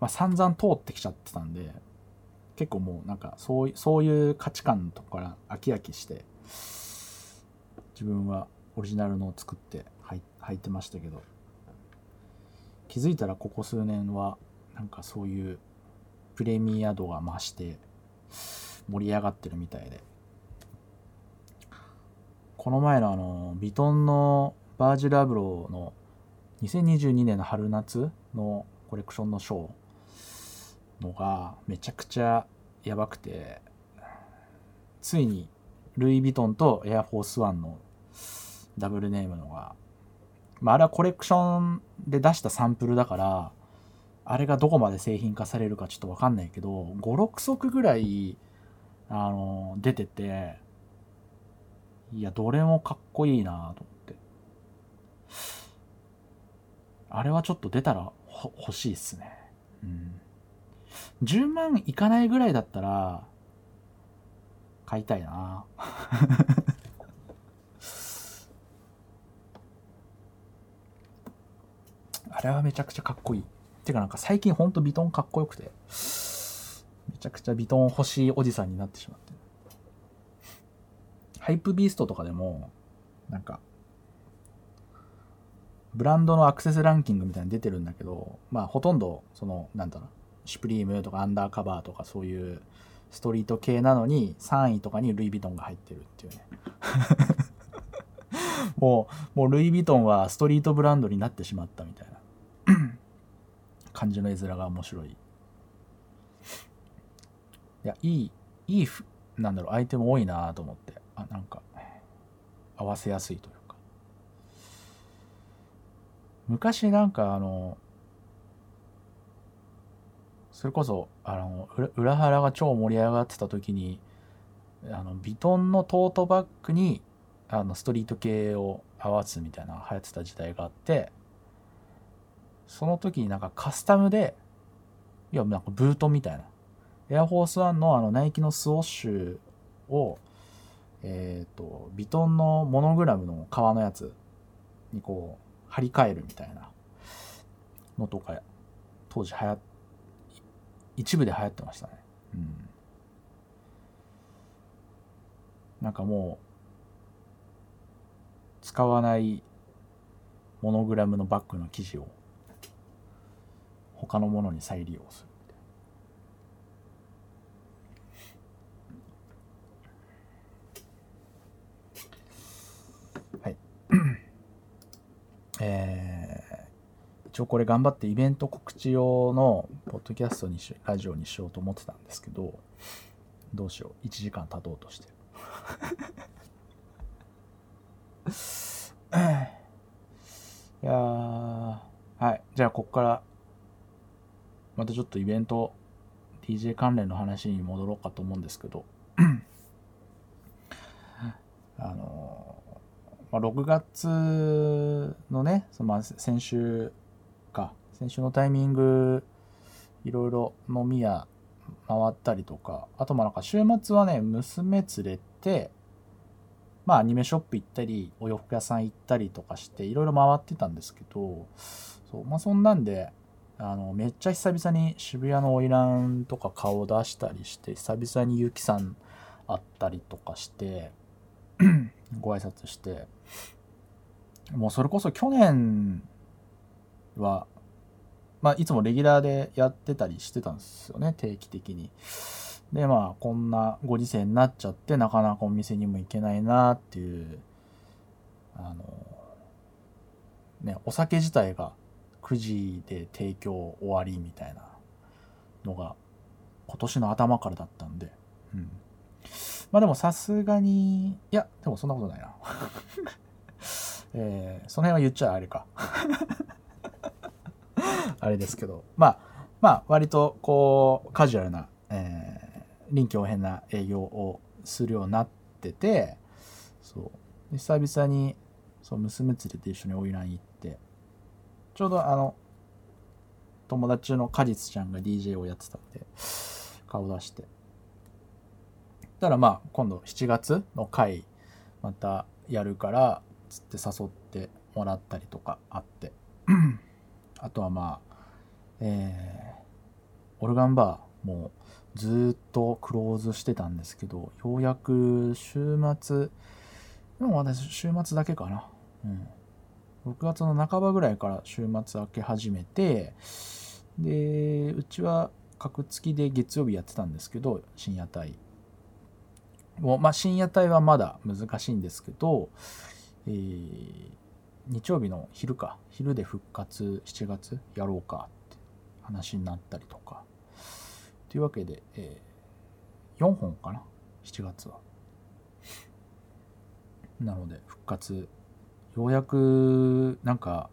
まあ、散々通ってきちゃってたんで結構もうなんかそうそういう価値観とかから飽き飽きして自分はオリジナルのを作って履いてましたけど。気づいたらここ数年はなんかそういうプレミア度が増して盛り上がってるみたいで。この前のあの、ビトンのバージルアブローの2022年の春夏のコレクションのショーのがめちゃくちゃやばくて、ついにルイ・ヴィトンとエアフォースワンのダブルネームのが、まあ、あれはコレクションで出したサンプルだから、あれがどこまで製品化されるかちょっとわかんないけど、5、6足ぐらい、あの、出てて、いや、どれもかっこいいなと思って。あれはちょっと出たら欲しいっすね。うん。10万いかないぐらいだったら、買いたいな あれはめちゃくちゃかっこいい。てかなんか最近ほんとビトンかっこよくて、めちゃくちゃビトン欲しいおじさんになってしまって。ハイプビーストとかでも、なんか、ブランドのアクセスランキングみたいに出てるんだけど、まあほとんど、その、なんだろう、シュプリームとかアンダーカバーとかそういうストリート系なのに3位とかにルイ・ヴィトンが入ってるっていうね。もう、もうルイ・ヴィトンはストリートブランドになってしまったみたいな感じの絵面が面白い。いや、いい、いい、なんだろう、アイテム多いなと思って。あなんか合わせやすいというか昔なんかあのそれこそあの裏腹が超盛り上がってた時にあのビトンのトートバッグにあのストリート系を合わすみたいな流行ってた時代があってその時になんかカスタムでいやなんかブートみたいなエアフォースワンのあのナイキのスウォッシュをえっ、とビトンのモノグラムの革のやつにこう張り替えるみたいなのとか当時流行っ一部で流行ってましたね。うん。なんかもう、使わないモノグラムのバッグの生地を他のものに再利用するみたいな。はい。えー一応これ頑張ってイベント告知用のポッドキャストにしラジオにしようと思ってたんですけどどうしよう1時間経とうとしてる いやはいじゃあこっからまたちょっとイベント DJ 関連の話に戻ろうかと思うんですけどあのまあ、6月のねそのまあ先週か先週のタイミングいろいろ飲み屋回ったりとかあとまあなんか週末はね娘連れてまあアニメショップ行ったりお洋服屋さん行ったりとかしていろいろ回ってたんですけどそうまあそんなんであのめっちゃ久々に渋谷の花魁とか顔出したりして久々にゆきさん会ったりとかして ご挨拶してもうそれこそ去年は、まあ、いつもレギュラーでやってたりしてたんですよね、定期的に。で、まあ、こんなご時世になっちゃって、なかなかお店にも行けないなっていう、あの、ね、お酒自体が9時で提供終わりみたいなのが、今年の頭からだったんで、うん。まあでもさすがに、いや、でもそんなことないな。えー、その辺は言っちゃあれか。あれですけど、まあ、まあ、割とこう、カジュアルな、えー、臨機応変な営業をするようになってて、そう。久々に、そう、娘連れて一緒に花魁行って、ちょうどあの、友達の果実ちゃんが DJ をやってたんで、顔出して。たらまあ、今度7月の回、またやるから、つって誘ってもらったりとかあって。あとはまあ、えー、オルガンバーもずっとクローズしてたんですけど、ようやく週末、でも私週末だけかな。うん。6月の半ばぐらいから週末明け始めて、で、うちは格付きで月曜日やってたんですけど、深夜帯。もまあ深夜帯はまだ難しいんですけど、えー日曜日の昼か。昼で復活7月やろうかって話になったりとか。というわけで、えー4本かな？7月は。なので復活ようやくなんか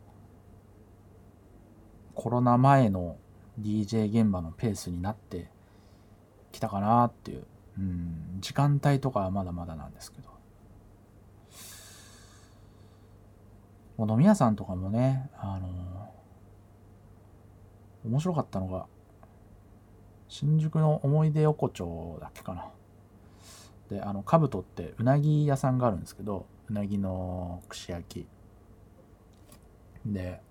コロナ前の DJ 現場のペースになってきたかなっていう、うん、時間帯とかはまだまだなんですけどもう飲み屋さんとかもね、あの面白かったのが、新宿の思い出横丁だっけかな。で、あの、かぶとってうなぎ屋さんがあるんですけど、うなぎの串焼き。で、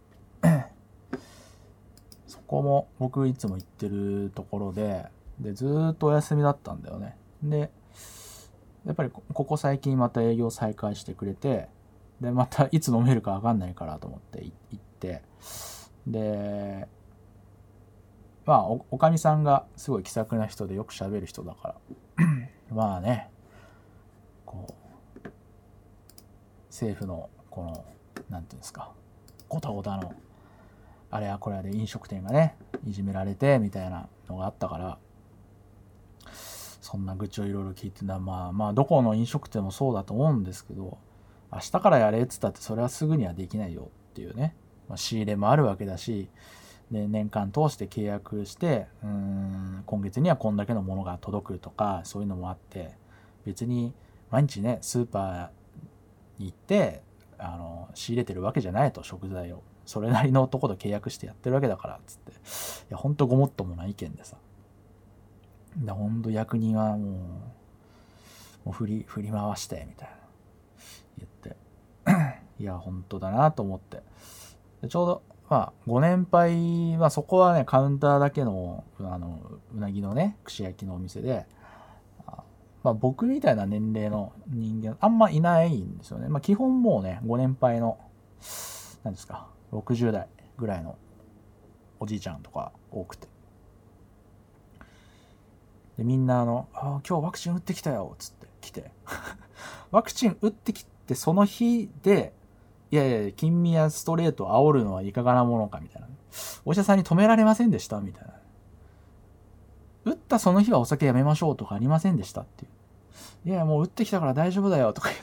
そこも僕いつも行ってるところで、で、ずっとお休みだったんだよね。で、やっぱりここ最近また営業再開してくれて、で、またいつ飲めるかわかんないからと思って行って、で、まあ、おおかみさんがすごい気さくな人でよく喋る人だから、まあね、こう、政府の、この、なんていうんですか、ごたごたの、あれやこれやで飲食店がね、いじめられて、みたいなのがあったから、そんな愚痴をいろいろ聞いてな、まあまあ、どこの飲食店もそうだと思うんですけど、明日からやれっつったってそれはすぐにはできないよっていうね、まあ、仕入れもあるわけだしで年間通して契約してうーん今月にはこんだけのものが届くとかそういうのもあって別に毎日ねスーパー行ってあの仕入れてるわけじゃないと食材を。それなりのとこと契約してやってるわけだからっつって。いやほんとごもっともな意見でさ。でほんと役人はもうもう振り振り回してみたいな。言って。いや本当だなと思って。でちょうどまあご年配はそこはねカウンターだけのあのうなぎのね串焼きのお店でまあ、僕みたいな年齢の人間あんまいないんですよね。まあ、基本もうね、ご年配の、何ですか、60代ぐらいのおじいちゃんとか多くて。で、みんなあの、あ今日ワクチン打ってきたよ、つって来て。ワクチン打ってきて、その日で、いやいや、金宮ストレート煽るのはいかがなものか、みたいな。お医者さんに止められませんでしたみたいな。打ったその日はお酒やめましょうとかありませんでしたっていう。いや、もう打ってきたから大丈夫だよとか言っ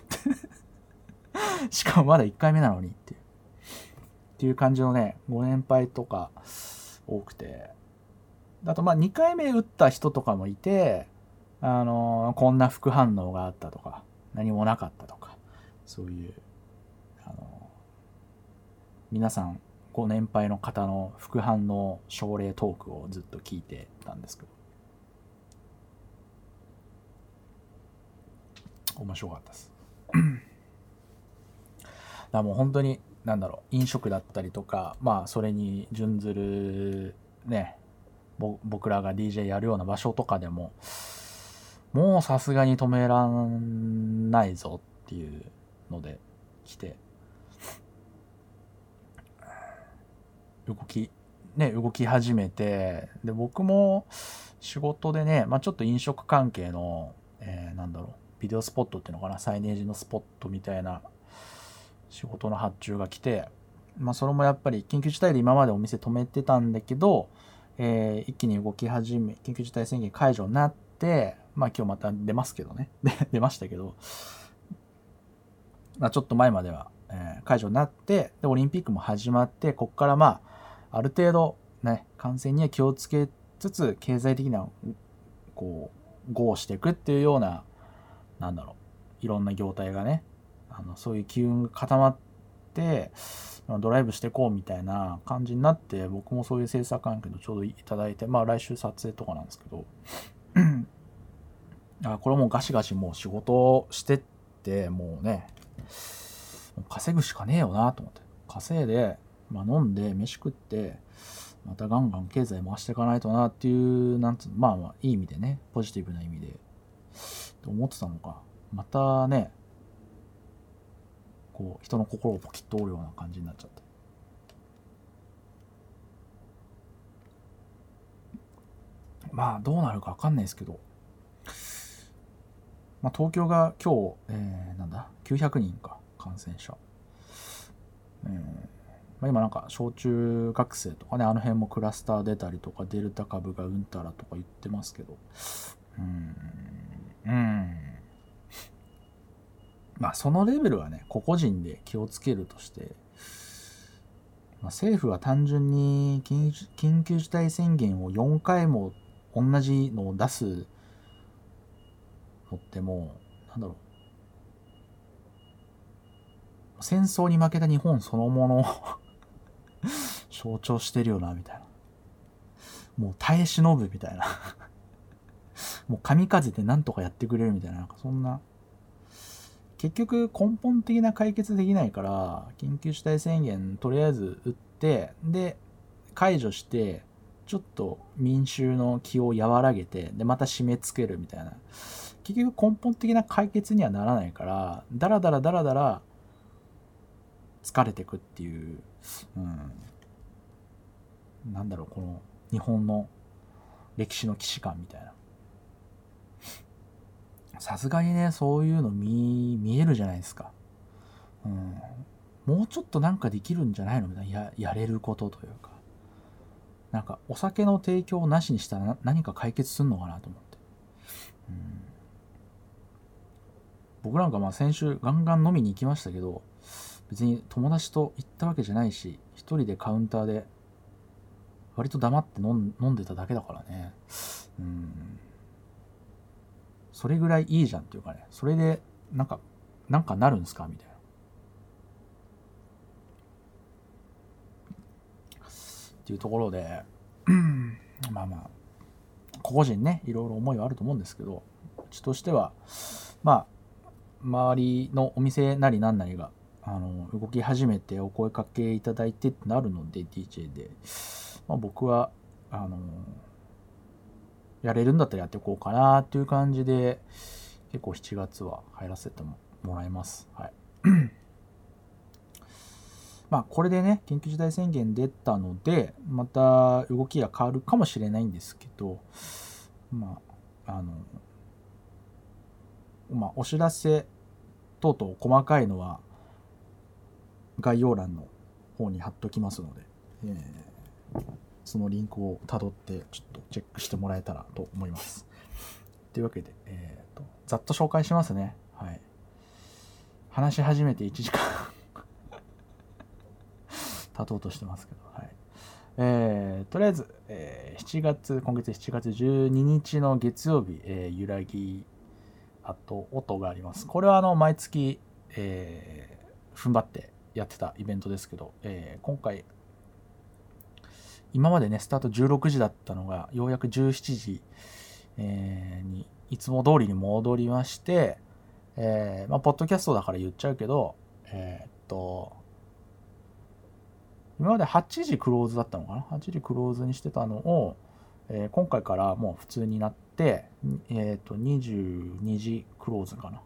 て。しかもまだ1回目なのにっていう。っていう感じのね、ご年配とか多くて。あとまあ2回目打った人とかもいて、あのこんな副反応があったとか、何もなかったとか、そういう、あの皆さんご年配の方の副反応症例トークをずっと聞いてたんですけど。面白かったです。だもう本当に、なんだろう、飲食だったりとか、まあ、それに準ずる、ね、僕らが DJ やるような場所とかでも、もうさすがに止めらんないぞっていうので来て、動き、ね、動き始めて、で、僕も仕事でね、まあちょっと飲食関係の、えーなんだろう、ビデオスポットっていうのかな、サイネージのスポットみたいな仕事の発注が来て、まあそれもやっぱり緊急事態で今までお店止めてたんだけど、えー一気に動き始め、緊急事態宣言解除になって、まあ今日また出ますけどね。出ましたけど、まあちょっと前までは、えー解除になって、で、オリンピックも始まって、こっからまあ、ある程度ね、感染には気をつけつつ、経済的な、こう、合していくっていうような、なんだろう、いろんな業態がね、あのそういう機運が固まって、ドライブしてこうみたいな感じになって、僕もそういう制作関係のちょうどいただいて、まあ来週撮影とかなんですけど、あこれもガシガシもう仕事してって、もうね、稼ぐしかねえよなと思って。稼いで、まあ飲んで、飯食って、またガンガン経済回していかないとなっていう、なんつう、まあまあいい意味でね、ポジティブな意味で、と思ってたのか、またね、こう、人の心をポキッと折るような感じになっちゃって。まあ、どうなるかわかんないですけど、まあ、東京が今日、えー、なんだ、900人か、感染者。えーまあ、今なんか小中学生とかね、あの辺もクラスター出たりとか、デルタ株がうんたらとか言ってますけど、うん、うん。まあそのレベルはね、個々人で気をつけるとして、まあ、政府は単純に緊急緊急事態宣言を4回も同じのを出すのってもう、なんだろう。戦争に負けた日本そのものを 象徴してるよな、みたいな。もう耐え忍ぶみたいな。もう神風でなんとかやってくれるみたいな、なんかそんな。結局根本的な解決できないから、緊急事態宣言とりあえず打って、で、解除して、ちょっと民衆の気を和らげて、で、また締め付けるみたいな。結局根本的な解決にはならないから、だらだらだらだら疲れてくっていう、うん。なんだろう、この日本の歴史の既視感みたいな。さすがにね、そういうの見、見えるじゃないですか。うん。もうちょっとなんかできるんじゃないのみたいな。や、やれることというか。なんか、お酒の提供なしにしたら何か解決するのかなと思って。うん。僕なんかまあ先週ガンガン飲みに行きましたけど、別に友達と行ったわけじゃないし、一人でカウンターで割と黙って飲んでただけだからね。うん。それぐらいいいじゃんっていうかね、それで、なんか、なんかなるんすか？みたいな。っていうところで、まあまあ、個々人ね、いろいろ思いはあると思うんですけど、うちとしては、まあ、周りのお店なりなんなりが、あの、動き始めてお声かけいただいてってなるので、DJ で、まあ、僕は、あの、やれるんだったらやっていこうかなっていう感じで、結構7月は入らせてもらいます。はい。まあ、これでね、緊急事態宣言出たので、また動きが変わるかもしれないんですけど、まあ、あの、まあ、お知らせ等々細かいのは概要欄の方に貼っときますので、えーそのリンクをたどってちょっとチェックしてもらえたらと思います。というわけで、えーと、ざっと紹介しますね。はい。話し始めて1時間 経とうとしてますけど、はい。えーとりあえず、えー7月、今月7月12日の月曜日、えー揺らぎ、あと音があります。これはあの毎月、えー踏ん張ってやってたイベントですけど、えー今回、今までね、スタート16時だったのが、ようやく17時、えーに、いつも通りに戻りまして、えーまあ、ポッドキャストだから言っちゃうけど、えーっと、今まで8時クローズだったのかな ?8 時クローズにしてたのを、えー今回からもう普通になって、えっと、22時クローズかな？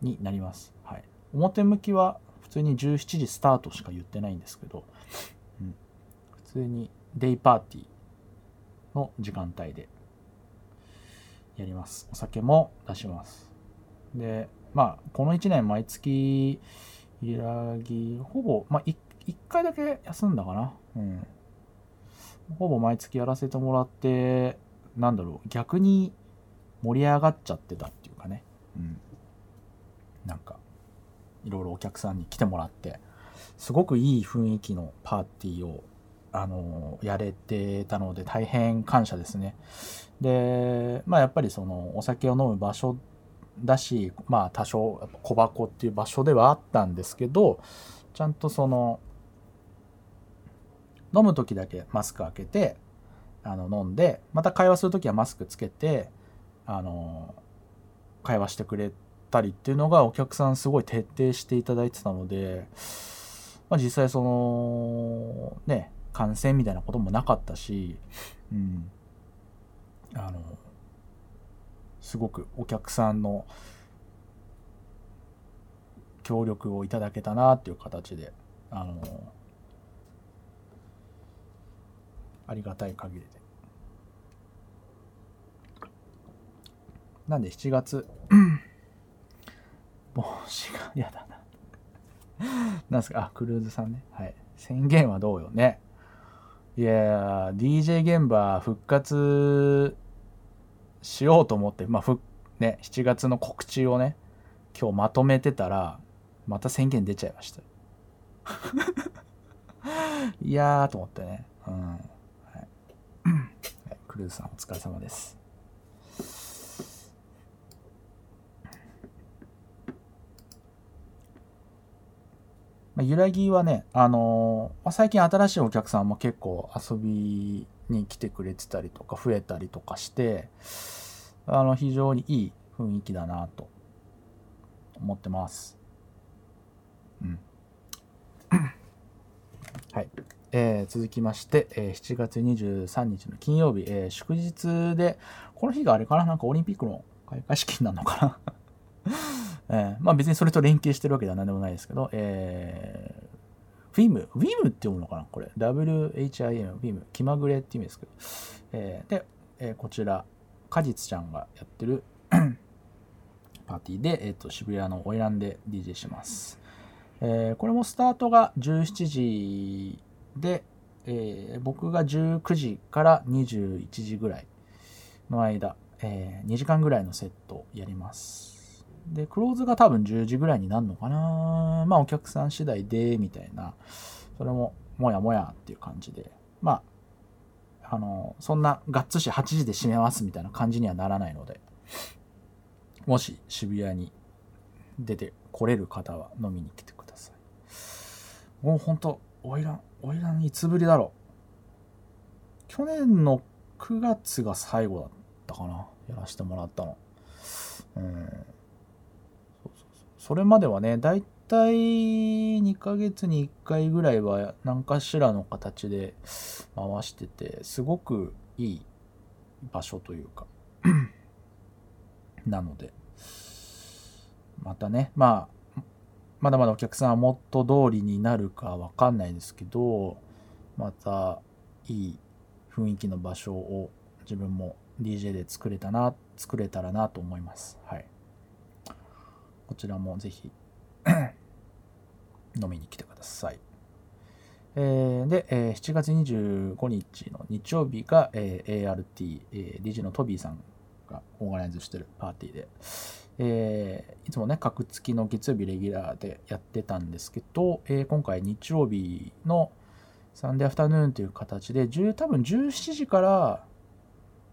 になります。はい。表向きは普通に17時スタートしか言ってないんですけど、普通にデイパーティーの時間帯でやります。お酒も出します。で、まあ、この1年毎月、いらぎ、ほぼ、まあ、1回だけ休んだかな。うん。ほぼ毎月やらせてもらって、なんだろう、逆に盛り上がっちゃってたっていうかね。うん。なんか、いろいろお客さんに来てもらって、すごくいい雰囲気のパーティーを、あのやれてたので大変感謝ですね。で、まあやっぱりそのお酒を飲む場所だし、まあ多少小箱っていう場所ではあったんですけど、ちゃんとその、飲む時だけマスク開けて、あの飲んで、また会話する時はマスクつけて、あの会話してくれたりっていうのがお客さんすごい徹底していただいてたので、まあ、実際そのね感染みたいなこともなかったし、うん、あのすごくお客さんの協力をいただけたなっていう形であのありがたい限りでなんで7月 帽子が嫌だななんすか？あ、クルーズさんね。はい。宣言はどうよね。いやー、DJ 現場復活しようと思って、まあ、ふ、ね、7月の告知をね、今日まとめてたら、また宣言出ちゃいました。いやーと思ってね。うん。はい。クルーズさんお疲れ様です。まあ、揺らぎはね、あのまあ、最近新しいお客さんも結構遊びに来てくれてたりとか増えたりとかして、あの、非常にいい雰囲気だなと思ってます。うん。はい。えー続きまして、えー7月23日の金曜日、えー祝日で、この日があれかな？なんかオリンピックの開会式なのかな？えーまあ別にそれと連携してるわけでは何でもないですけど、えー、WIM、WIM って読むのかな？これ。WHIM、WIM、気まぐれって意味ですけど。えーで、えーこちら、果実ちゃんがやってる パーティーで、えっ、と、渋谷のオイランで DJ します。えーこれもスタートが17時で、えー僕が19時から21時ぐらいの間、えー2時間ぐらいのセットをやります。で、クローズが多分10時ぐらいになるのかなまあお客さん次第で、みたいな。それも、もやもやっていう感じで、まあ、あの、そんながっつし8時で閉めますみたいな感じにはならないので、もし渋谷に出てこれる方は飲みに来てください。もうほんと、おいらん、おいらんいつぶりだろう。去年の9月が最後だったかな。やらせてもらったの。うん。それまではね、だいたい2ヶ月に1回ぐらいは何かしらの形で回してて、すごくいい場所というか、なので、またね、まあ、まだまだお客さんはもっと通りになるかわかんないですけど、またいい雰囲気の場所を自分も DJ で作れたな、作れたらなと思います。はい。こちらもぜひ 飲みに来てください。えーで、えー7月25日の日曜日が、えー ART、えー DJ のトビーさんがオーガナイズしてるパーティーで、えーいつもね、格付きの月曜日レギュラーでやってたんですけど、えー今回日曜日のサンデーアフタヌーンという形で、多分17時から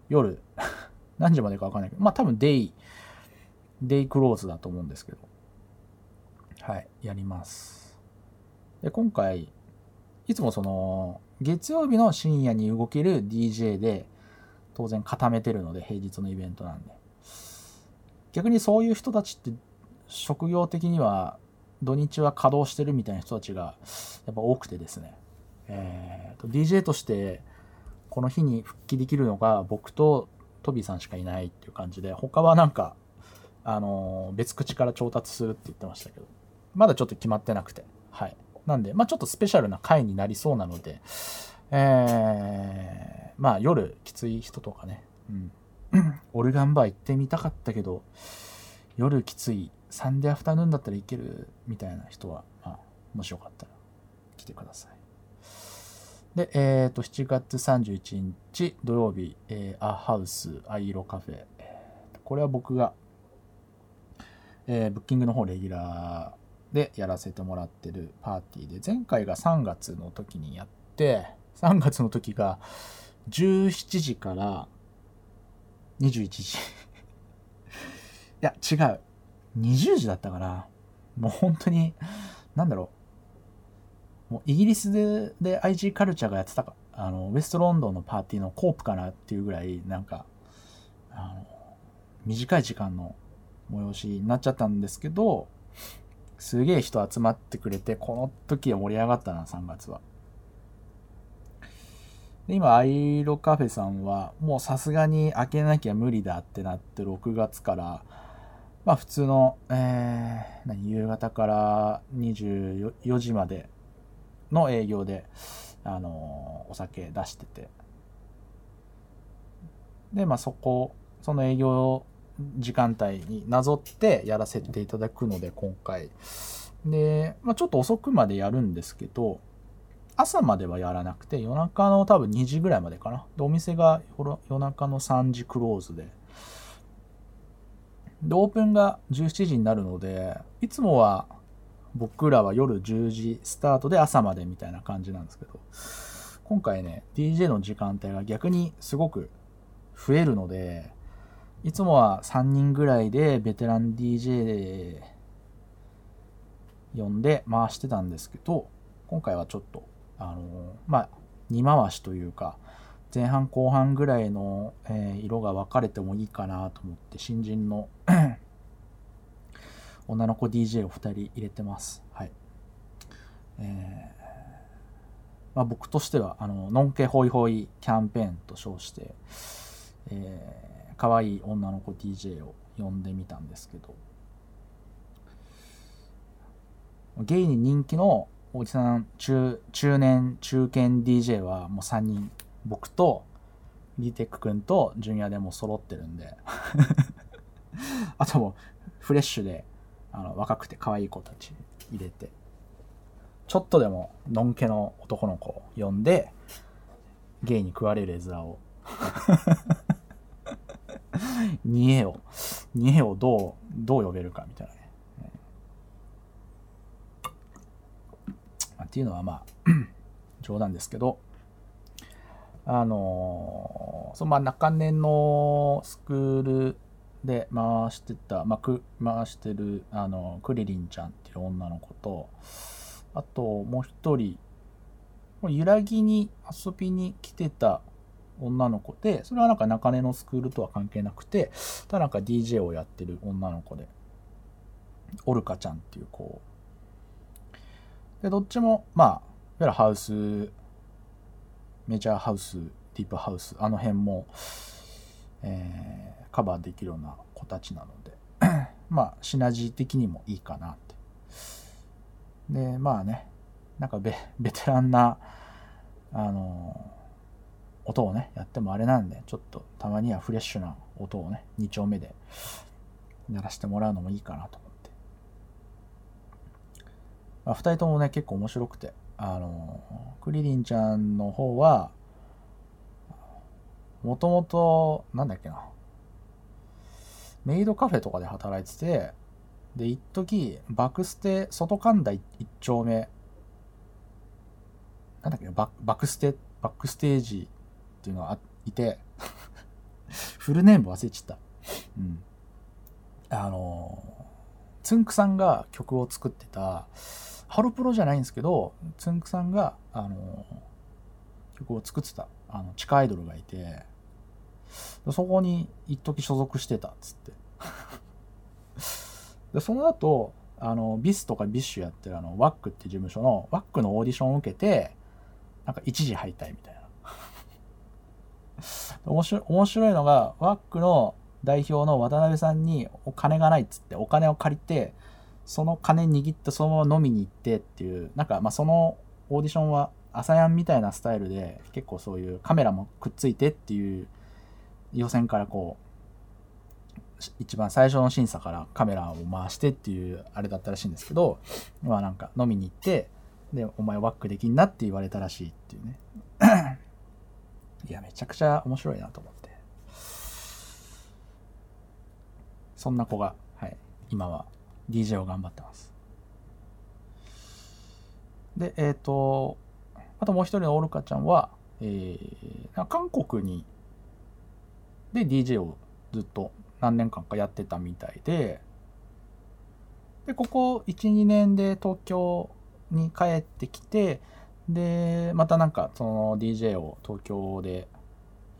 夜、何時までかわかんないけど、まあ多分デイ、デイクローズだと思うんですけど、はい、やります。で、今回、いつもその、月曜日の深夜に動ける DJ で、当然固めてるので、平日のイベントなんで。逆にそういう人たちって、職業的には、土日は稼働してるみたいな人たちが、やっぱ多くてですね。えーと、DJ として、この日に復帰できるのが、僕とトビーさんしかいないっていう感じで、他はなんか、あの別口から調達するって言ってましたけど、まだちょっと決まってなくて、はい。なんで、まあちょっとスペシャルな回になりそうなので、えー、まあ夜きつい人とかね、うん。オルガンバー行ってみたかったけど、夜きつい、サンデーアフタヌーンだったらいけるみたいな人は、まあ、もしよかったら来てください。で、えっ、と、7月31日土曜日、えーアハウスアイロカフェ。これは僕が、えーブッキングの方レギュラーでやらせてもらってるパーティーで、前回が3月の時にやって、3月の時が17時から21時。いや、違う。20時だったから、もう本当に、なんだろう。もうイギリスでで IG カルチャーがやってたか、あの、ウェストロンドンのパーティーのコープかなっていうぐらい、なんか、あの、短い時間の催しになっちゃったんですけど、すげえ人集まってくれて、この時は盛り上がったな、3月は。で今、アイロカフェさんは、もうさすがに開けなきゃ無理だってなって、6月から、まあ普通の、えー、何、夕方から24時までの営業で、あのお酒出してて。で、まあそこ、その営業時間帯になぞってやらせていただくので、今回。で、まあちょっと遅くまでやるんですけど、朝まではやらなくて、夜中の多分2時ぐらいまでかな。で、お店が夜夜中の3時クローズで。で、オープンが17時になるので、いつもは僕らは夜10時スタートで朝までみたいな感じなんですけど、今回ね、DJ の時間帯が逆にすごく増えるので、いつもは3人ぐらいでベテラン DJ 呼んで回してたんですけど、今回はちょっと、あのまあ、2回しというか、前半後半ぐらいの、えー色が分かれてもいいかなと思って、新人の 女の子 DJ を2人入れてます。はい。えーまあ、僕としては、あの、のんけホイホイキャンペーンと称して、えー、可愛い女の子 DJ を呼んでみたんですけど、ゲイに人気のおじさん、中、中年、中堅 DJ はもう3人、僕と、リテック君とジュニアでも揃ってるんで、あともフレッシュで、あの、若くて可愛い子たち入れて、ちょっとでも、のんけの男の子を呼んで、ゲイに食われる絵面を、煮えを、煮えをどう、どう呼べるかみたいなね。っていうのはまあ、冗談ですけど、あのそのまあ中根のスクールで回してた、まあ、く回してるあのクリリンちゃんっていう女の子とあともう一人揺らぎに遊びに来てた女の子でそれはなんか中根のスクールとは関係なくてただなんか DJ をやってる女の子でオルカちゃんっていう子。でどっちもまあいわゆるハウスメジャーハウスディープハウスあの辺も、えーカバーできるような子たちなので まあシナジー的にもいいかなって。でまあねなんかベベテランなあの音をねやってもあれなんでちょっとたまにはフレッシュな音をね2丁目でやらせてもらうのもいいかなと思って、まあ、2人ともね結構面白くてあのクリリンちゃんの方はもともとなんだっけなメイドカフェとかで働いててで一時バクステ外神田一丁目なんだっけババクステバックステージっていうのがいて フルネーム忘れちゃった。うん。あのつんくさんが曲を作ってたハロプロじゃないんですけどつんくさんがあの曲を作ってたあの地下アイドルがいてそこに一時所属してたっつって。でその後あのビスとかビッシュやってるあのワックって事務所のワックのオーディションを受けてなんか一次敗退みたいな。面白い面白いのがワックの代表の渡辺さんにお金がないっつってお金を借りてその金握ってそのまま飲みに行ってっていうなんかまあそのオーディションは ASAYAN みたいなスタイルで結構そういうカメラもくっついてっていう予選からこう一番最初の審査からカメラを回してっていうあれだったらしいんですけどまあなんか飲みに行ってでお前ワックできんなって言われたらしいっていうね。いやめちゃくちゃ面白いなと思って。そんな子が、はい、今は DJ を頑張ってます。でえっ、とあともう一人のオルカちゃんは、えー、韓国にで DJ をずっと何年間かやってたみたいででここ12年で東京に帰ってきてでまたなんかその DJ を東京で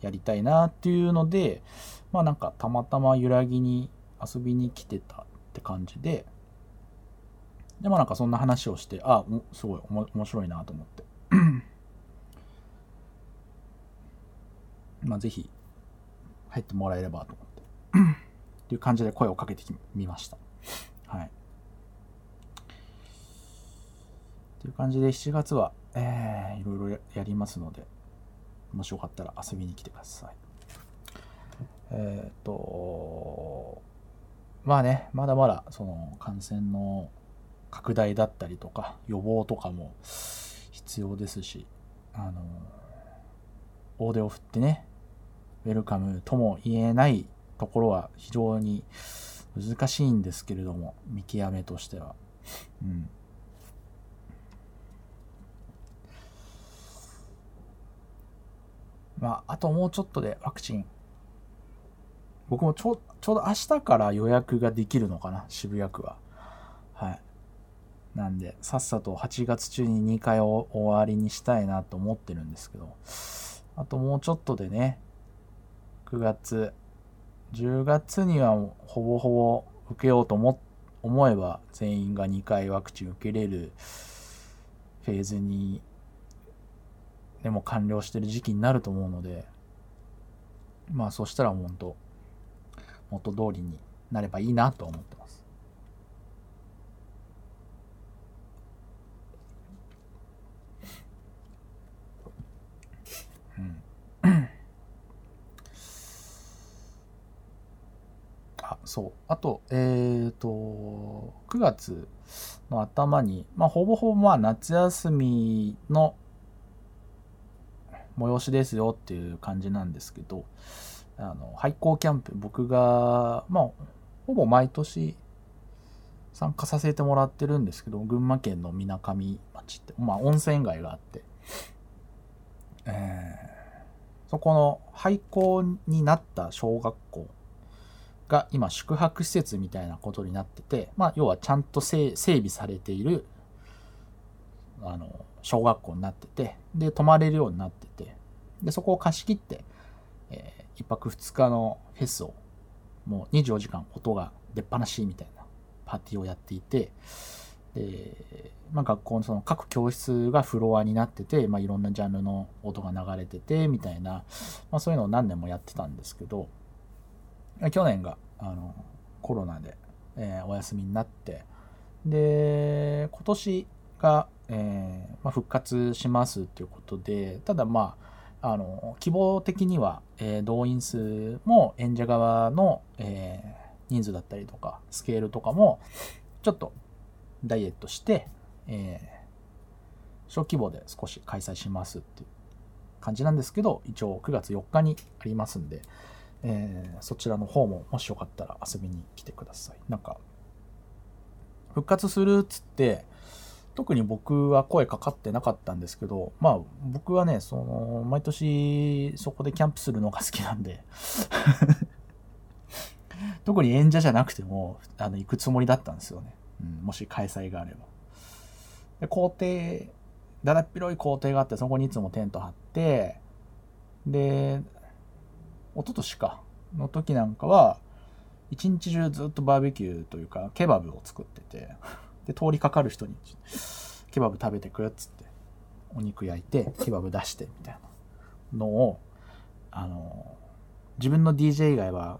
やりたいなっていうのでまあなんかたまたま揺らぎに遊びに来てたって感じででまあなんかそんな話をしてあすごいおも面白いなと思って。まあぜひ入ってもらえればと思って。っていう感じで声をかけてみました。はい。という感じで7月は、えー、いろいろやりますのでもしよかったら遊びに来てくださいえっ、とまあねまだまだその感染の拡大だったりとか予防とかも必要ですしあの大手を振ってねウェルカムとも言えないところは非常に難しいんですけれども見極めとしては。うんまあ、あともうちょっとでワクチン。僕もちょちょうど明日から予約ができるのかな渋谷区は。はい。なんでさっさと8月中に2回を終わりにしたいなと思ってるんですけど。あともうちょっとでね9月10月にはほぼほぼ受けようと思思えば全員が2回ワクチン受けれるフェーズにでも完了してる時期になると思うのでまあそしたら本当元通りになればいいなと思ってます。うんあそうあとえっ、ー、と9月の頭にまあほぼほぼまあ夏休みの催しですよっていう感じなんですけどあの廃校キャンプ僕がまあほぼ毎年参加させてもらってるんですけど群馬県のみなかみ町ってまあ温泉街があってえーそこの廃校になった小学校が今宿泊施設みたいなことになってて、まあ、要はちゃんと整備されているあの小学校になっててで泊まれるようになっててでそこを貸し切って、え1泊2日のフェスをもう24時間音が出っ放しみたいなパーティーをやっていてで、まあ、学校のその各教室がフロアになってて、まあ、いろんなジャンルの音が流れててみたいな、まあ、そういうのを何年もやってたんですけど去年があのコロナで、えーお休みになってで今年が、えーまあ、復活しますっていうことでただまああの希望的には、えー動員数も演者側の、え人数だったりとかスケールとかもちょっとダイエットして、え小規模で少し開催しますっていう感じなんですけど一応9月4日にありますんで、えーそちらの方ももしよかったら遊びに来てください。なんか復活するっつって特に僕は声かかってなかったんですけどまあ僕はねその毎年そこでキャンプするのが好きなんで。特に演者じゃなくてもあの行くつもりだったんですよね、うん、もし開催があれば。で校庭だだっ広い校庭があってそこにいつもテント張ってで一昨年かの時なんかは一日中ずっとバーベキューというかケバブを作っててで通りかかる人にケバブ食べてくっつってお肉焼いてケバブ出してみたいなのをあの自分の DJ 以外は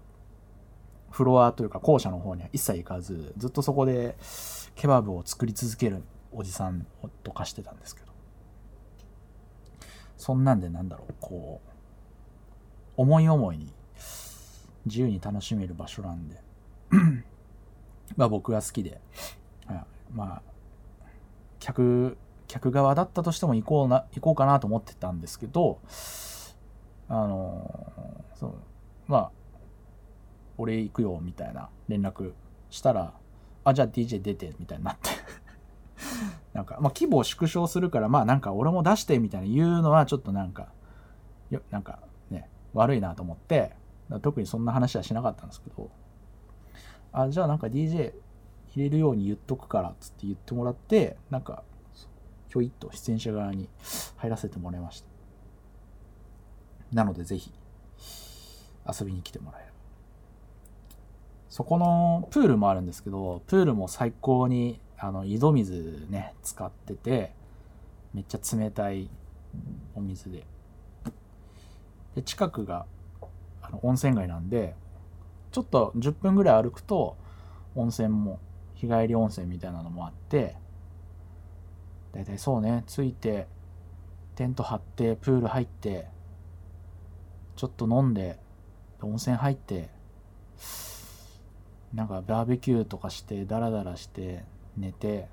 フロアというか校舎の方には一切行かずずっとそこでケバブを作り続けるおじさんとかしてたんですけど。そんなんでなんだろうこう思い思いに自由に楽しめる場所なんで。まあ僕が好きで、まあ客客側だったとしても行こうな行こうかなと思ってたんですけどあのそうまあ俺行くよみたいな連絡したらあじゃあ DJ 出てみたいになって。なんかまあ規模を縮小するからまあなんか俺も出してみたいな言うのはちょっとなんかよなんかね悪いなと思って特にそんな話はしなかったんですけどあじゃあなんか DJ 入れるように言っとくからっつって言ってもらってなんかひょいっと出演者側に入らせてもらいました。なのでぜひ遊びに来てもらえれば。そこのプールもあるんですけどプールも最高にあの井戸水ね使っててめっちゃ冷たいお水で。で近くがあの温泉街なんでちょっと10分ぐらい歩くと温泉も日帰り温泉みたいなのもあってだいたいそうね着いてテント張ってプール入ってちょっと飲んで温泉入ってなんかバーベキューとかしてダラダラして寝て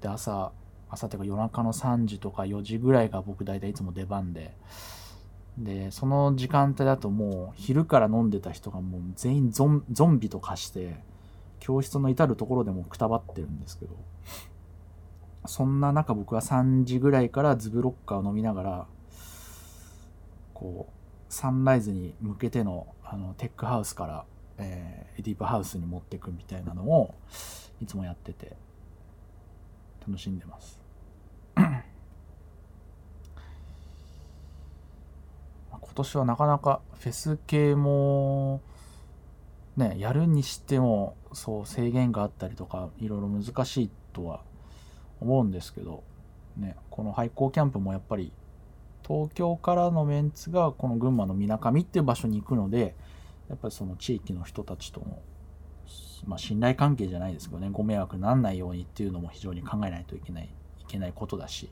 で朝朝っていうか夜中の3時とか4時ぐらいが僕大体いつも出番ででその時間帯だともう昼から飲んでた人がもう全員ゾンゾンビと化して教室の至る所でもくたばってるんですけどそんな中僕は3時ぐらいからズブロッカーを飲みながらこうサンライズに向けてのあのテックハウスから、えーディープハウスに持っていくみたいなのをいつもやってて楽しんでます。今年はなかなかフェス系もねやるにしてもそう制限があったりとかいろいろ難しいとは思うんですけどねこの廃校キャンプもやっぱり東京からのメンツがこの群馬のみなかみっていう場所に行くのでやっぱりその地域の人たちとの、まあ、信頼関係じゃないですけどねご迷惑ならないようにっていうのも非常に考えないといけないいけないことだし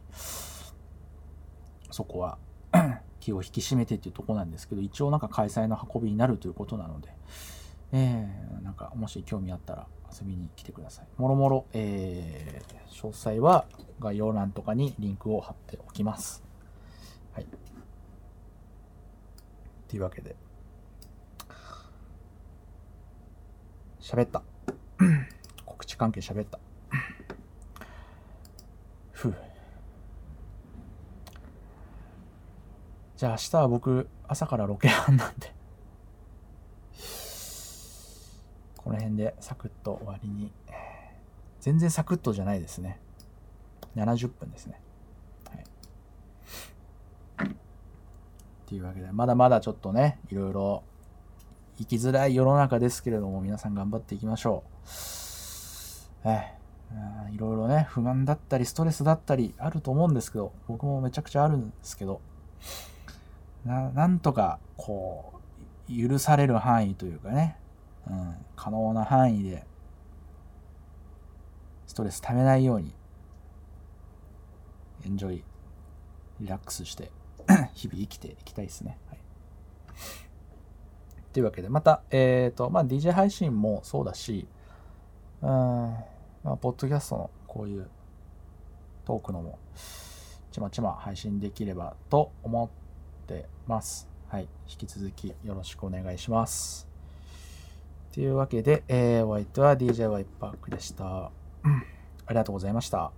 そこは 気を引き締めてっていうとこなんですけど一応なんか開催の運びになるということなので、えー、なんかもし興味あったら遊びに来てください。もろもろ、えー詳細は概要欄とかにリンクを貼っておきます。はい。というわけで。喋った。告知関係喋った。ふう。じゃあ明日は僕、朝からロケハンなんで、この辺でサクッと終わりに。全然サクッとじゃないですね。70分ですね。はい。っていうわけで、まだまだちょっとね、いろいろ生きづらい世の中ですけれども、皆さん頑張っていきましょう。ええ、いろいろね、不満だったり、ストレスだったりあると思うんですけど、僕もめちゃくちゃあるんですけど、ななんとか、こう、許される範囲というかね、うん、可能な範囲で、ストレス溜めないように、エンジョイ、リラックスして、日々生きていきたいですね。はい。というわけで、また、え、ー、と、まあ、DJ 配信もそうだし、うん、まあ、ポッドキャストのこういうトークのも、ちまちま配信できればと思ってます。はい。引き続きよろしくお願いします。というわけで、えー、お相手は DJ ワイパークでした。ありがとうございました。